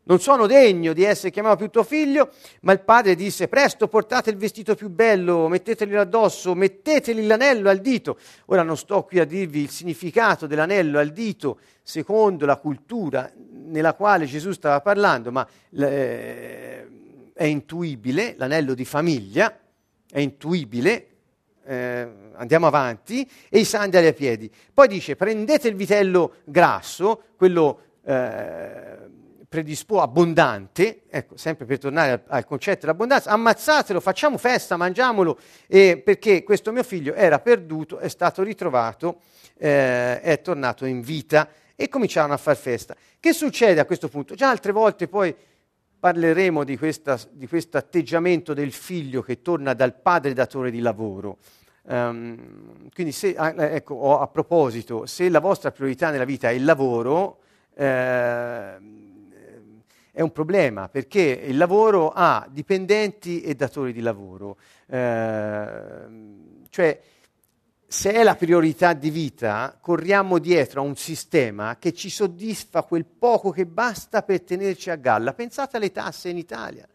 [SPEAKER 1] non sono degno di essere chiamato più tuo figlio, ma il padre disse, presto portate il vestito più bello, metteteli addosso, metteteli l'anello al dito. Ora non sto qui a dirvi il significato dell'anello al dito secondo la cultura nella quale Gesù stava parlando, ma eh, è intuibile, l'anello di famiglia, è intuibile, eh, andiamo avanti, e i sandali ai piedi. Poi dice, prendete il vitello grasso, quello... Eh, predispo abbondante, ecco, sempre per tornare al, al concetto dell'abbondanza, ammazzatelo, facciamo festa, mangiamolo, eh, perché questo mio figlio era perduto, è stato ritrovato, eh, è tornato in vita e cominciarono a far festa. Che succede a questo punto? Già altre volte poi parleremo di, questa, di questo atteggiamento del figlio che torna dal padre datore di lavoro. Um, quindi se, ah, ecco, a proposito, se la vostra priorità nella vita è il lavoro, eh, è un problema perché il lavoro ha dipendenti e datori di lavoro. Eh, cioè, se è la priorità di vita, corriamo dietro a un sistema che ci soddisfa quel poco che basta per tenerci a galla. Pensate alle tasse in Italia.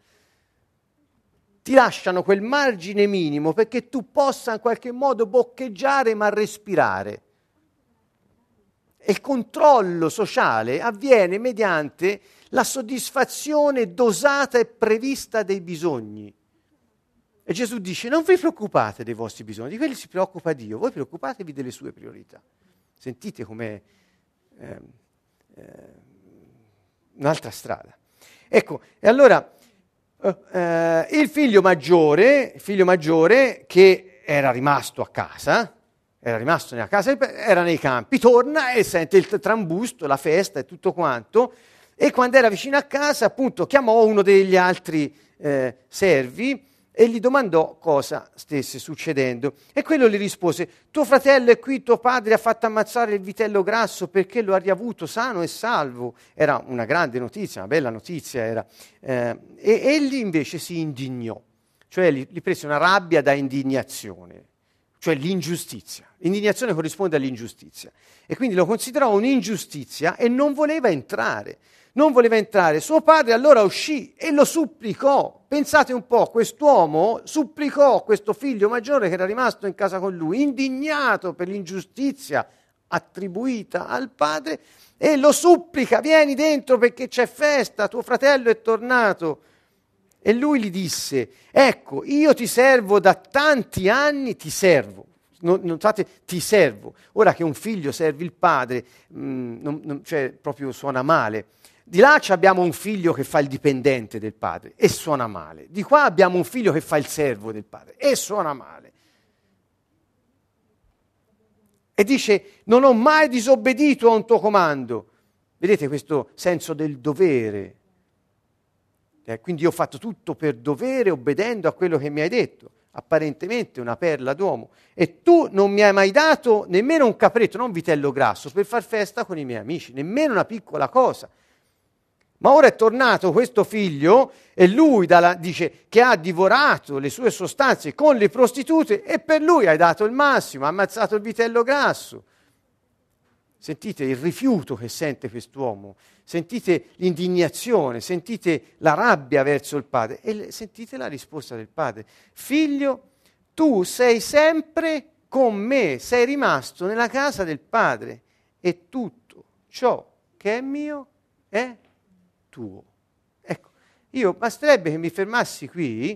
[SPEAKER 1] Ti lasciano quel margine minimo perché tu possa in qualche modo boccheggiare ma respirare. E il controllo sociale avviene mediante la soddisfazione dosata e prevista dei bisogni. E Gesù dice, non vi preoccupate dei vostri bisogni, di quelli si preoccupa Dio, voi preoccupatevi delle sue priorità. Sentite com'è eh, eh, un'altra strada. Ecco, e allora eh, il figlio maggiore, figlio maggiore che era rimasto a casa, era rimasto nella casa, era nei campi, torna e sente il trambusto, la festa e tutto quanto, e quando era vicino a casa, appunto, chiamò uno degli altri eh, servi e gli domandò cosa stesse succedendo. E quello gli rispose, tuo fratello è qui, tuo padre ha fatto ammazzare il vitello grasso perché lo ha riavuto sano e salvo. Era una grande notizia, una bella notizia era. Eh, e egli invece si indignò, cioè gli, gli prese una rabbia da indignazione cioè l'ingiustizia. L'indignazione corrisponde all'ingiustizia. E quindi lo considerò un'ingiustizia e non voleva entrare non voleva entrare. Suo padre allora uscì e lo supplicò. Pensate un po', quest'uomo supplicò questo figlio maggiore che era rimasto in casa con lui, indignato per l'ingiustizia attribuita al padre, e lo supplica, vieni dentro perché c'è festa, tuo fratello è tornato. E lui gli disse, ecco, io ti servo da tanti anni, ti servo. Notate, ti servo. Ora che un figlio serve il padre, mh, mm, non, non, cioè proprio suona male. Di là abbiamo un figlio che fa il dipendente del padre e suona male. Di qua abbiamo un figlio che fa il servo del padre e suona male. E dice, non ho mai disobbedito a un tuo comando. Vedete questo senso del dovere. Eh, quindi io ho fatto tutto per dovere, obbedendo a quello che mi hai detto. Apparentemente una perla d'uomo. E tu non mi hai mai dato nemmeno un capretto, non un vitello grasso, per far festa con i miei amici, nemmeno una piccola cosa. Ma ora è tornato questo figlio e lui dalla, dice che ha divorato le sue sostanze con le prostitute e per lui hai dato il massimo, ha ammazzato il vitello grasso. Sentite il rifiuto che sente quest'uomo, sentite l'indignazione, sentite la rabbia verso il padre e sentite la risposta del padre. Figlio, tu sei sempre con me, sei rimasto nella casa del padre e tutto ciò che è mio è tuo. Ecco, io basterebbe che mi fermassi qui,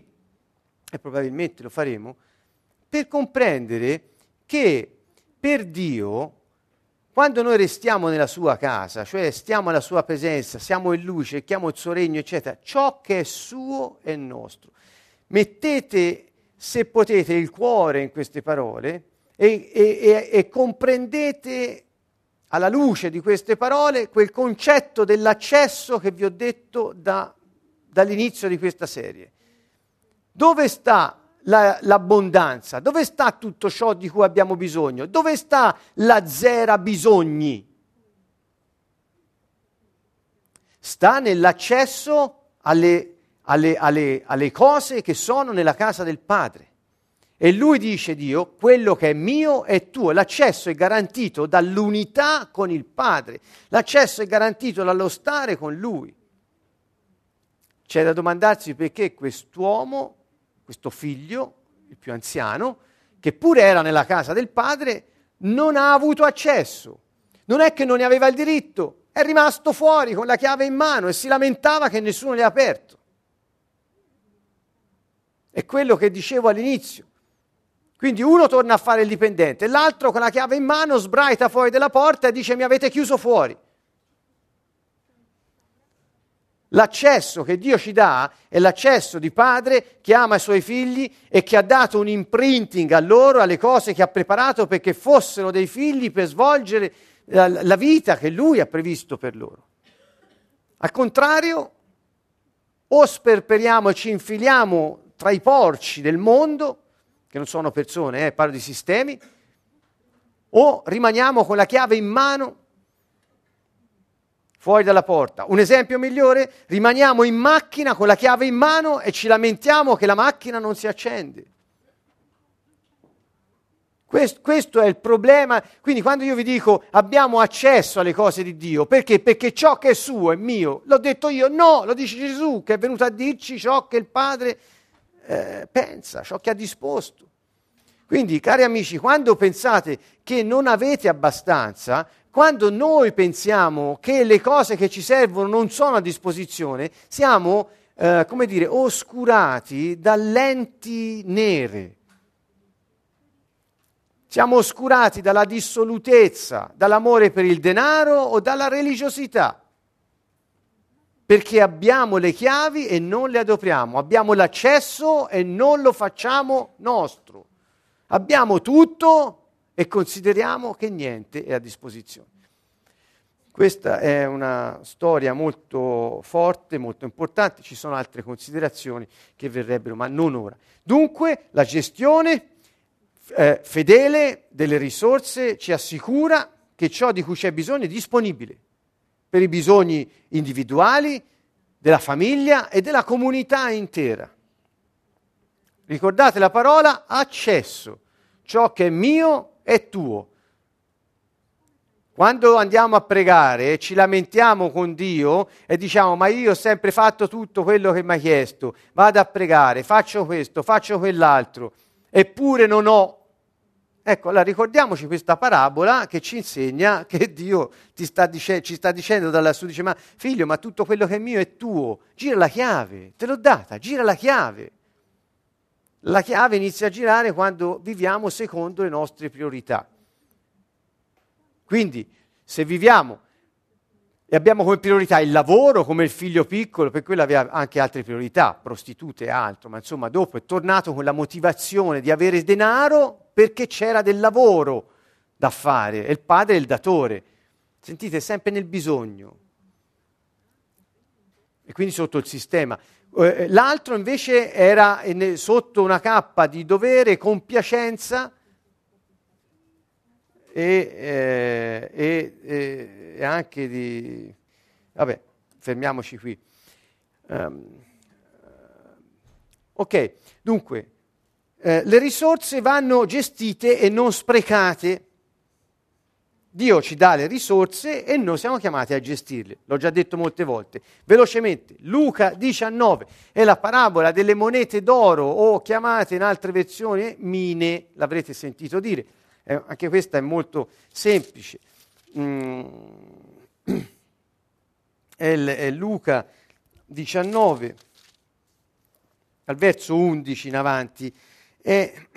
[SPEAKER 1] e probabilmente lo faremo, per comprendere che per Dio, quando noi restiamo nella sua casa, cioè stiamo alla sua presenza, siamo in luce, cerchiamo il suo regno, eccetera, ciò che è suo è nostro. Mettete, se potete, il cuore in queste parole e, e, e, e comprendete alla luce di queste parole quel concetto dell'accesso che vi ho detto da, dall'inizio di questa serie. Dove sta la, l'abbondanza? Dove sta tutto ciò di cui abbiamo bisogno? Dove sta la zera bisogni? Sta nell'accesso alle, alle, alle, alle cose che sono nella casa del Padre. E lui dice Dio, quello che è mio è tuo. L'accesso è garantito dall'unità con il Padre. L'accesso è garantito dallo stare con Lui. C'è da domandarsi perché quest'uomo, questo figlio, il più anziano, che pure era nella casa del padre, non ha avuto accesso. Non è che non ne aveva il diritto, è rimasto fuori con la chiave in mano e si lamentava che nessuno gli ha aperto. È quello che dicevo all'inizio. Quindi uno torna a fare il dipendente, l'altro con la chiave in mano sbraita fuori dalla porta e dice mi avete chiuso fuori. L'accesso che Dio ci dà è l'accesso di padre che ama i suoi figli e che ha dato un imprinting a loro, alle cose che ha preparato perché fossero dei figli per svolgere la vita che lui ha previsto per loro. Al contrario, o sperperiamo e ci infiliamo tra i porci del mondo, che non sono persone, eh, parlo di sistemi, o rimaniamo con la chiave in mano fuori dalla porta. Un esempio migliore, rimaniamo in macchina con la chiave in mano e ci lamentiamo che la macchina non si accende. Questo, è il problema. Quindi quando io vi dico abbiamo accesso alle cose di Dio, perché? Perché ciò che è suo è mio. L'ho detto io? No, lo dice Gesù che è venuto a dirci ciò che il Padre eh, pensa, ciò che ha disposto. Quindi, cari amici, quando pensate che non avete abbastanza, quando noi pensiamo che le cose che ci servono non sono a disposizione, siamo, eh, come dire, oscurati da lenti nere. Siamo oscurati dalla dissolutezza, dall'amore per il denaro o dalla religiosità. Perché abbiamo le chiavi e non le adoperiamo, abbiamo l'accesso e non lo facciamo nostro. Abbiamo tutto e consideriamo che niente è a disposizione. Questa è una storia molto forte, molto importante, ci sono altre considerazioni che verrebbero, ma non ora. Dunque la gestione eh, fedele delle risorse ci assicura che ciò di cui c'è bisogno è disponibile per i bisogni individuali, della famiglia e della comunità intera. Ricordate la parola accesso. Ciò che è mio è tuo. Quando andiamo a pregare e ci lamentiamo con Dio e diciamo ma io ho sempre fatto tutto quello che mi ha chiesto, vado a pregare, faccio questo, faccio quell'altro, eppure non ho. Ecco, allora ricordiamoci questa parabola che ci insegna che Dio sta dice, ci sta dicendo dalla dice ma figlio, ma tutto quello che è mio è tuo, gira la chiave, te l'ho data, gira la chiave. La chiave inizia a girare quando viviamo secondo le nostre priorità. Quindi, se viviamo e abbiamo come priorità il lavoro, come il figlio piccolo, per quello aveva anche altre priorità, prostitute e altro, ma insomma dopo è tornato con la motivazione di avere denaro perché c'era del lavoro da fare e il padre è il datore. Sentite, sempre nel bisogno. E quindi sotto il sistema. Eh, l'altro invece era sotto una cappa di dovere, compiacenza e, eh, e, e anche di... Vabbè, fermiamoci qui. Um, ok, dunque, eh, le risorse vanno gestite e non sprecate Dio ci dà le risorse e noi siamo chiamati a gestirle. L'ho già detto molte volte. Velocemente, Luca 19 è la parabola delle monete d'oro o chiamate in altre versioni mine, l'avrete sentito dire. Eh, anche questa è molto semplice. Mm. È, è Luca 19, al verso 11 in avanti. E,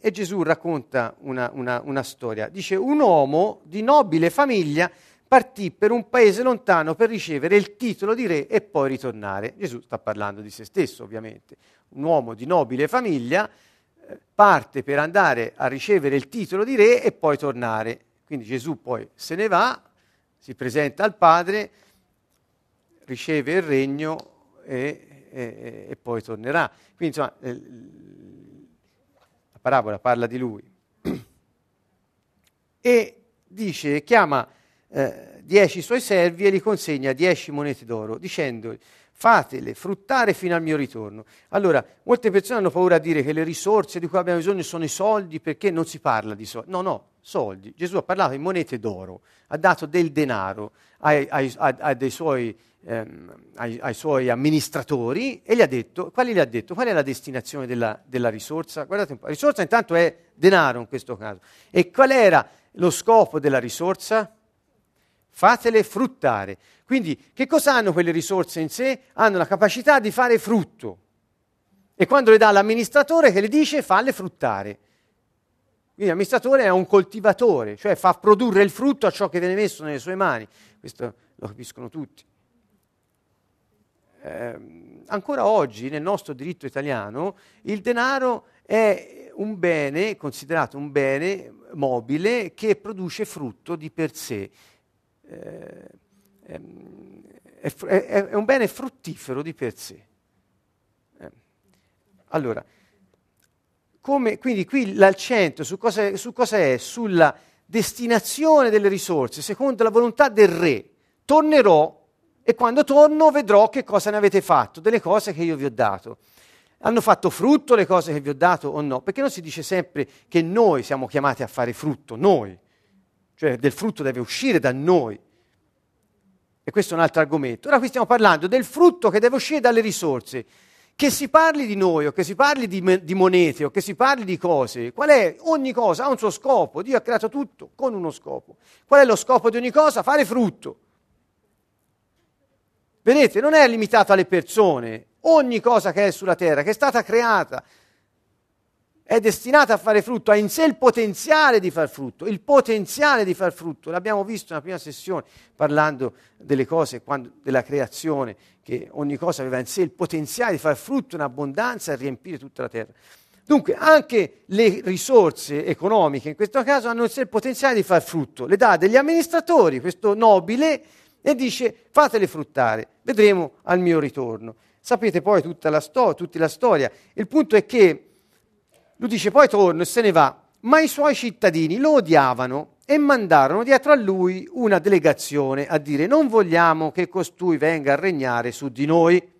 [SPEAKER 1] e Gesù racconta una, una, una storia. Dice, un uomo di nobile famiglia partì per un paese lontano per ricevere il titolo di re e poi ritornare. Gesù sta parlando di se stesso, ovviamente. Un uomo di nobile famiglia eh, parte per andare a ricevere il titolo di re e poi tornare. Quindi Gesù poi se ne va, si presenta al Padre, riceve il regno e, e, e poi tornerà. Quindi insomma, parabola parla di lui. E dice, chiama eh, dieci suoi servi e gli consegna dieci monete d'oro, dicendogli fatele fruttare fino al mio ritorno. Allora, molte persone hanno paura a dire che le risorse di cui abbiamo bisogno sono i soldi perché non si parla di soldi. No, no, soldi. Gesù ha parlato di monete d'oro, ha dato del denaro ai, ai, ai, suoi ehm, ai, suoi amministratori e gli ha detto, quali gli ha detto, qual è la destinazione della, della risorsa? Guardate un po', la risorsa intanto è denaro in questo caso. E qual era lo scopo della risorsa? Fatele fruttare. Quindi che cosa hanno quelle risorse in sé? Hanno la capacità di fare frutto. E quando le dà l'amministratore che le dice falle fruttare. Quindi l'amministratore è un coltivatore, cioè fa produrre il frutto a ciò che viene messo nelle sue mani. Questo lo capiscono tutti. eh, ancora oggi nel nostro diritto italiano il denaro è un bene, considerato un bene mobile che produce frutto di per sé. Eh, è, è, è, un bene fruttifero di per sé. Eh. Allora, come, quindi qui l'accento su cosa, su cosa è? Sulla destinazione delle risorse secondo la volontà del re. Tornerò e quando torno vedrò che cosa ne avete fatto, delle cose che io vi ho dato. Hanno fatto frutto le cose che vi ho dato o no? Perché non si dice sempre che noi siamo chiamati a fare frutto, noi. Cioè del frutto deve uscire da noi. E questo è un altro argomento. Ora qui stiamo parlando del frutto che deve uscire dalle risorse. Che si parli di noi o che si parli di, di monete o che si parli di cose, qual è? Ogni cosa ha un suo scopo. Dio ha creato tutto con uno scopo. Qual è lo scopo di ogni cosa? Fare frutto. Vedete, non è limitato alle persone. Ogni cosa che è sulla terra, che è stata creata, è destinata a fare frutto, ha in sé il potenziale di far frutto, il potenziale di far frutto. L'abbiamo visto nella prima sessione parlando delle cose, quando, della creazione, che ogni cosa aveva in sé il potenziale di far frutto in abbondanza e riempire tutta la terra. Dunque, anche le risorse economiche in questo caso hanno in sé il potenziale di far frutto. Le dà degli amministratori, questo nobile e dice fatele fruttare, vedremo al mio ritorno. Sapete poi tutta la, sto- tutta la storia. Il punto è che lui dice poi torno e se ne va, ma i suoi cittadini lo odiavano e mandarono dietro a lui una delegazione a dire non vogliamo che costui venga a regnare su di noi.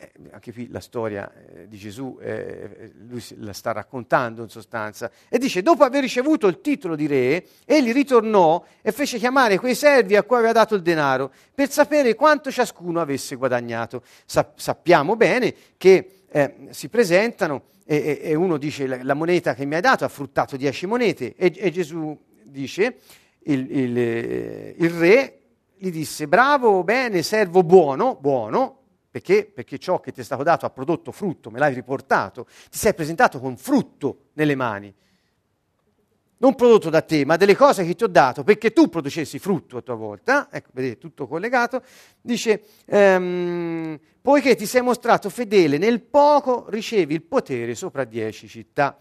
[SPEAKER 1] Eh, anche qui la storia eh, di Gesù, eh, lui la sta raccontando in sostanza, e dice, dopo aver ricevuto il titolo di re, egli ritornò e fece chiamare quei servi a cui aveva dato il denaro, per sapere quanto ciascuno avesse guadagnato. Sa- sappiamo bene che eh, si presentano e, e, uno dice, la, moneta che mi hai dato ha fruttato dieci monete, e, e Gesù dice, il, il, eh, il re gli disse, bravo, bene, servo buono, buono, perché? Perché ciò che ti è stato dato ha prodotto frutto, me l'hai riportato, ti sei presentato con frutto nelle mani. Non prodotto da te, ma delle cose che ti ho dato perché tu producessi frutto a tua volta. Ecco, vedete, tutto collegato. Dice, ehm, poiché ti sei mostrato fedele nel poco, ricevi il potere sopra dieci città.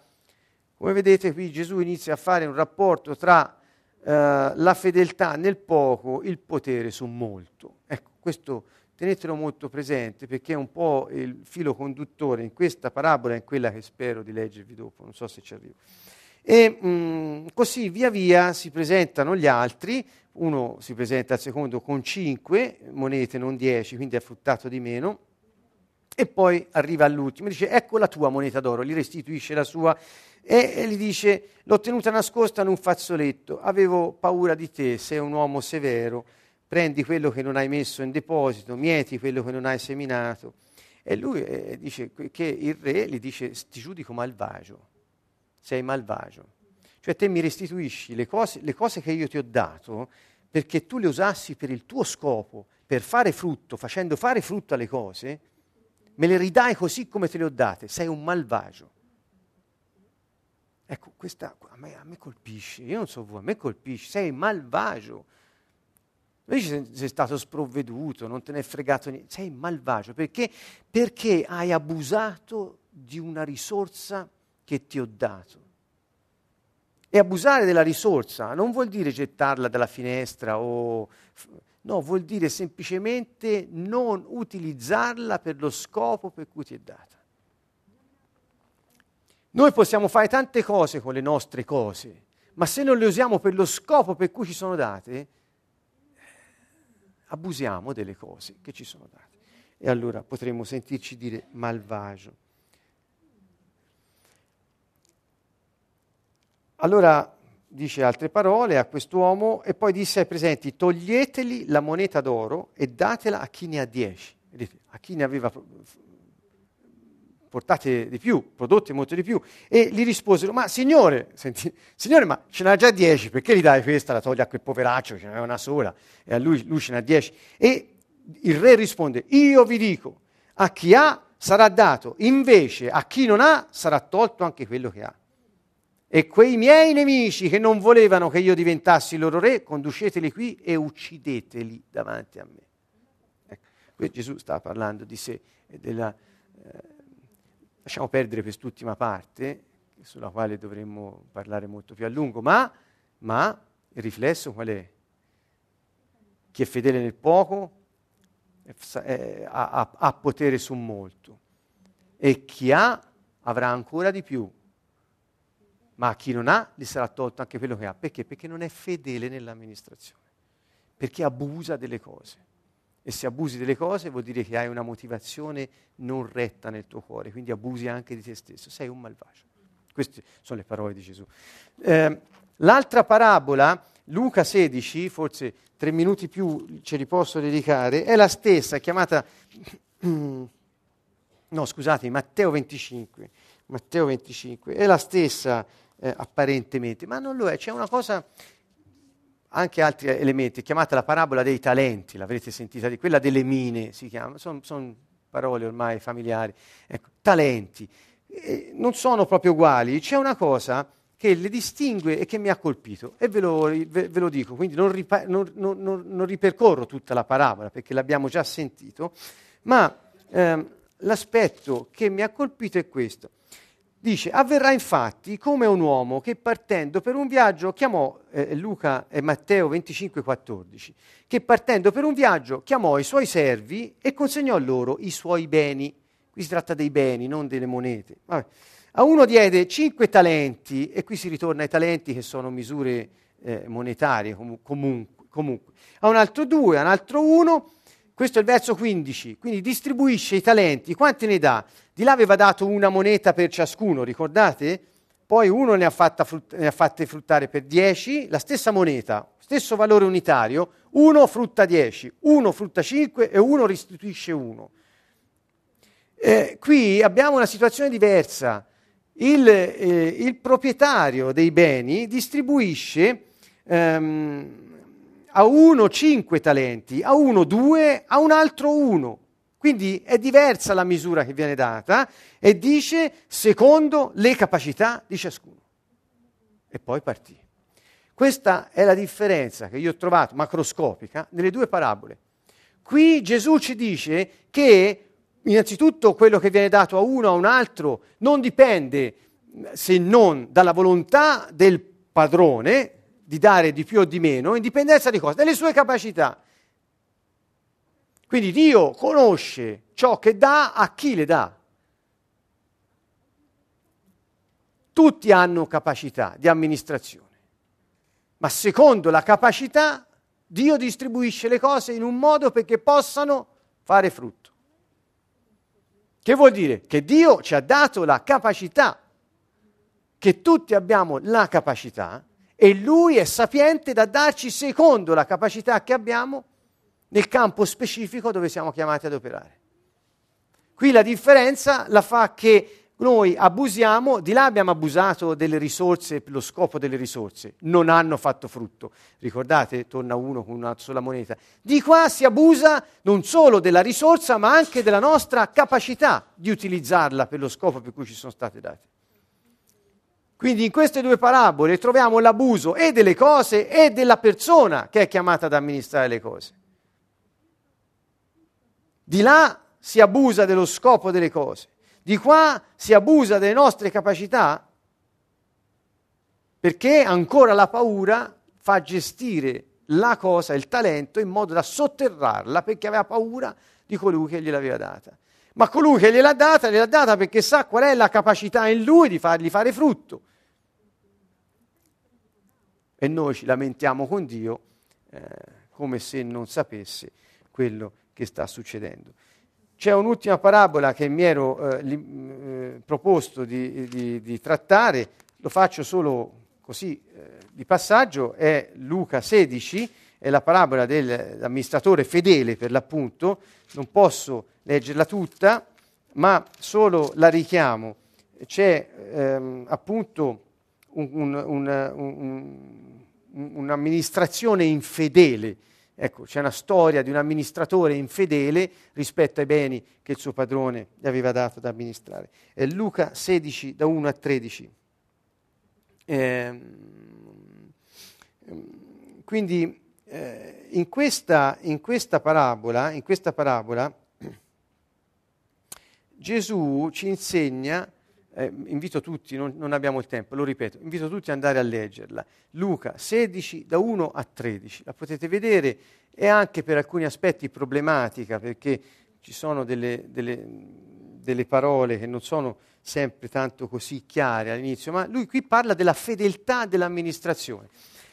[SPEAKER 1] Come vedete qui Gesù inizia a fare un rapporto tra eh, la fedeltà nel poco, il potere su molto. Ecco, questo tenetelo molto presente perché è un po' il filo conduttore in questa parabola e in quella che spero di leggervi dopo, non so se ci arrivo. E mh, così via via si presentano gli altri, uno si presenta al secondo con 5 monete, non 10, quindi ha fruttato di meno, e poi arriva all'ultimo, dice ecco la tua moneta d'oro, gli restituisce la sua. E, e gli dice l'ho tenuta nascosta in un fazzoletto, avevo paura di te, sei un uomo severo. Prendi quello che non hai messo in deposito, mieti quello che non hai seminato. E lui eh, dice che il re gli dice ti giudico malvagio, sei malvagio. Cioè te mi restituisci le cose, le cose che io ti ho dato perché tu le usassi per il tuo scopo, per fare frutto, facendo fare frutto alle cose, me le ridai così come te le ho date, sei un malvagio. Ecco, questa a me, a me colpisce, io non so voi, a me colpisce, sei malvagio. Invece sei stato sprovveduto, non te ne è fregato niente, sei malvagio perché? Perché hai abusato di una risorsa che ti ho dato. E abusare della risorsa non vuol dire gettarla dalla finestra o... No, vuol dire semplicemente non utilizzarla per lo scopo per cui ti è data. Noi possiamo fare tante cose con le nostre cose, ma se non le usiamo per lo scopo per cui ci sono date, abusiamo delle cose che ci sono date. E allora potremmo sentirci dire malvagio. Allora dice altre parole a quest'uomo e poi disse ai presenti toglieteli la moneta d'oro e datela a chi ne ha dieci. A chi ne aveva portate di più, prodotte molto di più, e gli risposero, ma signore, senti, signore, ma ce n'ha già dieci, perché gli dai questa, la togli a quel poveraccio, ce n'è una sola, e a lui, lui ce n'ha dieci. E il re risponde, io vi dico, a chi ha sarà dato, invece a chi non ha sarà tolto anche quello che ha. E quei miei nemici che non volevano che io diventassi loro re, conduceteli qui e uccideteli davanti a me. Qui Gesù sta parlando di sé e della... Eh, lasciamo perdere quest'ultima parte, sulla quale dovremmo parlare molto più a lungo, ma, ma il riflesso qual è? Chi è fedele nel poco è, ha, ha potere su molto e chi ha avrà ancora di più, ma a chi non ha gli sarà tolto anche quello che ha. Perché? Perché non è fedele nell'amministrazione, perché abusa delle cose. E se abusi delle cose vuol dire che hai una motivazione non retta nel tuo cuore, quindi abusi anche di te stesso, sei un malvagio. Queste sono le parole di Gesù. Eh, l'altra parabola, Luca 16, forse tre minuti più ce li posso dedicare, è la stessa, è chiamata... No, scusate, Matteo 25. Matteo 25. È la stessa eh, apparentemente, ma non lo è. C'è una cosa, anche altri elementi, chiamata la parabola dei talenti, l'avrete sentita di quella delle mine, si chiama, sono son parole ormai familiari. Ecco, talenti. Eh, non sono proprio uguali, c'è una cosa che le distingue e che mi ha colpito e ve lo, ve, ve lo dico, quindi non, ripa- non, non, non, ripercorro tutta la parabola perché l'abbiamo già sentito, ma ehm, l'aspetto che mi ha colpito è questo. Dice, avverrà infatti come un uomo che partendo per un viaggio chiamò, eh, Luca e Matteo 25, 14, che partendo per un viaggio chiamò i suoi servi e consegnò loro i suoi beni. Qui si tratta dei beni, non delle monete. Vabbè. A uno diede cinque talenti, e qui si ritorna ai talenti che sono misure eh, monetarie com- comunque, comunque. A un altro due, a un altro uno, questo è il verso 15, quindi distribuisce i talenti, quanti ne dà? Di là aveva dato una moneta per ciascuno, ricordate? Poi uno ne ha, frut- ne ha fatte fruttare per 10, la stessa moneta, stesso valore unitario, uno frutta 10, uno frutta 5 e uno restituisce 1. Eh, qui abbiamo una situazione diversa. Il, eh, il proprietario dei beni distribuisce ehm, a uno cinque talenti, a uno due, a un altro uno. Quindi è diversa la misura che viene data e dice secondo le capacità di ciascuno. E poi partì. Questa è la differenza che io ho trovato macroscopica nelle due parabole. Qui Gesù ci dice che innanzitutto quello che viene dato a uno o a un altro non dipende se non dalla volontà del padrone, di dare di più o di meno, in dipendenza di cosa? Delle sue capacità. Quindi Dio conosce ciò che dà a chi le dà. Tutti hanno capacità di amministrazione, ma secondo la capacità Dio distribuisce le cose in un modo perché possano fare frutto. Che vuol dire? Che Dio ci ha dato la capacità, che tutti abbiamo la capacità e lui è sapiente da darci secondo la capacità che abbiamo nel campo specifico dove siamo chiamati ad operare. Qui la differenza la fa che noi abusiamo, di là abbiamo abusato delle risorse lo scopo delle risorse, non hanno fatto frutto. Ricordate, torna uno con una sola moneta. Di qua si abusa non solo della risorsa, ma anche della nostra capacità di utilizzarla per lo scopo per cui ci sono state date. Quindi in queste due parabole troviamo l'abuso e delle cose e della persona che è chiamata ad amministrare le cose. Di là si abusa dello scopo delle cose, di qua si abusa delle nostre capacità perché ancora la paura fa gestire la cosa, il talento, in modo da sotterrarla perché aveva paura di colui che gliel'aveva data. Ma colui che gliel'ha data, gliel'ha data perché sa qual è la capacità in lui di fargli fare frutto e noi ci lamentiamo con Dio eh, come se non sapesse quello che sta succedendo. C'è un'ultima parabola che mi ero eh, li, eh, proposto di, di, di, trattare, lo faccio solo così eh, di passaggio, è Luca 16, è la parabola dell'amministratore fedele per l'appunto, non posso leggerla tutta, ma solo la richiamo. C'è ehm, appunto un, un, un, un'amministrazione infedele. Ecco, c'è una storia di un amministratore infedele rispetto ai beni che il suo padrone gli aveva dato da amministrare. È Luca 16, da 1 a 13. Eh, quindi eh, in, questa, in, questa parabola, in questa parabola Gesù ci insegna, eh, invito tutti, non, non, abbiamo il tempo, lo ripeto, invito tutti ad andare a leggerla, Luca 16 da 1 a 13, la potete vedere, è anche per alcuni aspetti problematica perché ci sono delle, delle, delle parole che non sono sempre tanto così chiare all'inizio, ma lui qui parla della fedeltà dell'amministrazione.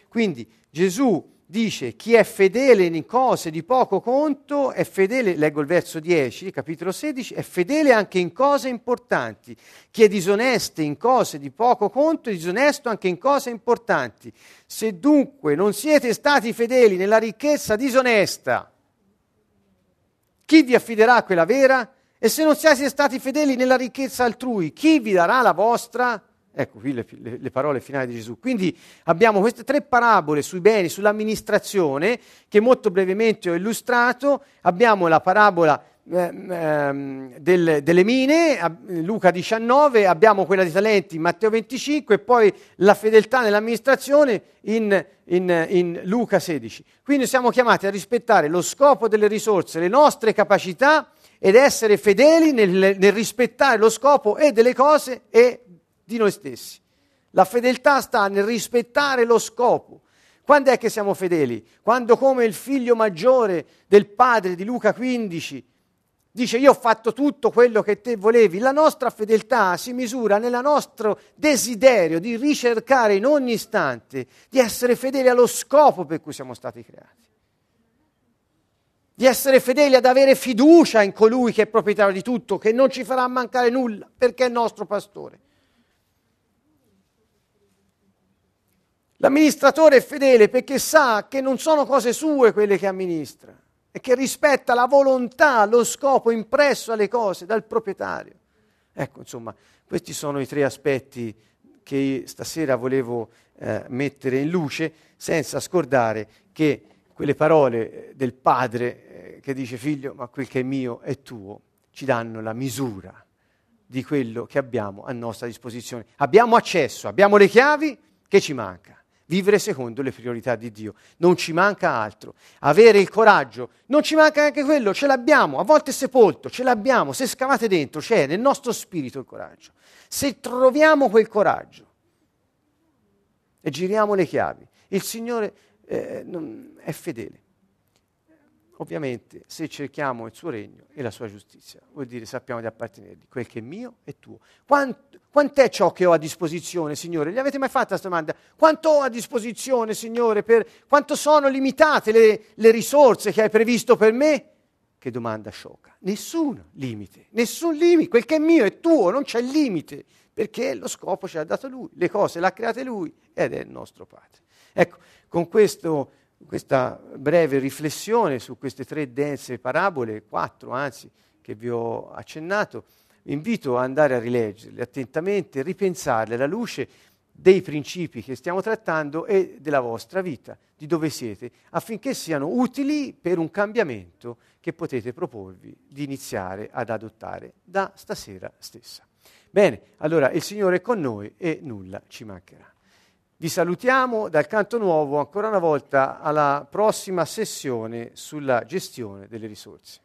[SPEAKER 1] Quindi Gesù dice chi è fedele in cose di poco conto è fedele, leggo il verso 10, capitolo 16, è fedele anche in cose importanti. Chi è disonesto in cose di poco conto è disonesto anche in cose importanti. Se dunque non siete stati fedeli nella ricchezza disonesta, chi vi affiderà quella vera? E se non siete stati fedeli nella ricchezza altrui, chi vi darà la vostra? Ecco qui le, le, le, parole finali di Gesù. Quindi abbiamo queste tre parabole sui beni, sull'amministrazione, che molto brevemente ho illustrato. Abbiamo la parabola eh, ehm, del, delle mine, Luca 19, abbiamo quella dei talenti, Matteo 25, e poi la fedeltà nell'amministrazione in, in, in Luca 16. Quindi siamo chiamati a rispettare lo scopo delle risorse, le nostre capacità ed essere fedeli nel, nel rispettare lo scopo e delle cose e di noi stessi. La fedeltà sta nel rispettare lo scopo. Quando è che siamo fedeli? Quando come il figlio maggiore del padre di Luca 15 dice io ho fatto tutto quello che te volevi. La nostra fedeltà si misura nel nostro desiderio di ricercare in ogni istante, di essere fedeli allo scopo per cui siamo stati creati. Di essere fedeli ad avere fiducia in colui che è proprietario di tutto, che non ci farà mancare nulla, perché è il nostro pastore. L'amministratore è fedele perché sa che non sono cose sue quelle che amministra e che rispetta la volontà, lo scopo impresso alle cose dal proprietario. Ecco, insomma, questi sono i tre aspetti che stasera volevo eh, mettere in luce, senza scordare che quelle parole eh, del padre eh, che dice figlio, ma quel che è mio è tuo, ci danno la misura di quello che abbiamo a nostra disposizione. Abbiamo accesso, abbiamo le chiavi, che ci manca? Vivere secondo le priorità di Dio. Non ci manca altro. Avere il coraggio, non ci manca neanche quello, ce l'abbiamo, a volte è sepolto, ce l'abbiamo, se scavate dentro, c'è nel nostro spirito il coraggio. Se troviamo quel coraggio e giriamo le chiavi, il Signore eh, non, è fedele. Ovviamente, se cerchiamo il suo regno e la sua giustizia, vuol dire sappiamo di appartenergli. Quel che è mio è tuo. Quanto, quant'è ciò che ho a disposizione, Signore? Gli avete mai fatto questa domanda? Quanto ho a disposizione, Signore? Per, quanto sono limitate le, le risorse che hai previsto per me? Che domanda sciocca. Nessun limite, nessun limite. Quel che è mio è tuo, non c'è limite, perché lo scopo ce l'ha dato Lui, le cose le ha create Lui ed è il nostro Padre. Ecco, con questo questa breve riflessione su queste tre dense parabole, quattro anzi, che vi ho accennato, vi invito ad andare a rileggerle attentamente, ripensarle alla luce dei principi che stiamo trattando e della vostra vita, di dove siete, affinché siano utili per un cambiamento che potete proporvi di iniziare ad adottare da stasera stessa. Bene, allora il Signore è con noi e nulla ci mancherà. Vi salutiamo dal canto nuovo ancora una volta alla prossima sessione sulla gestione delle risorse.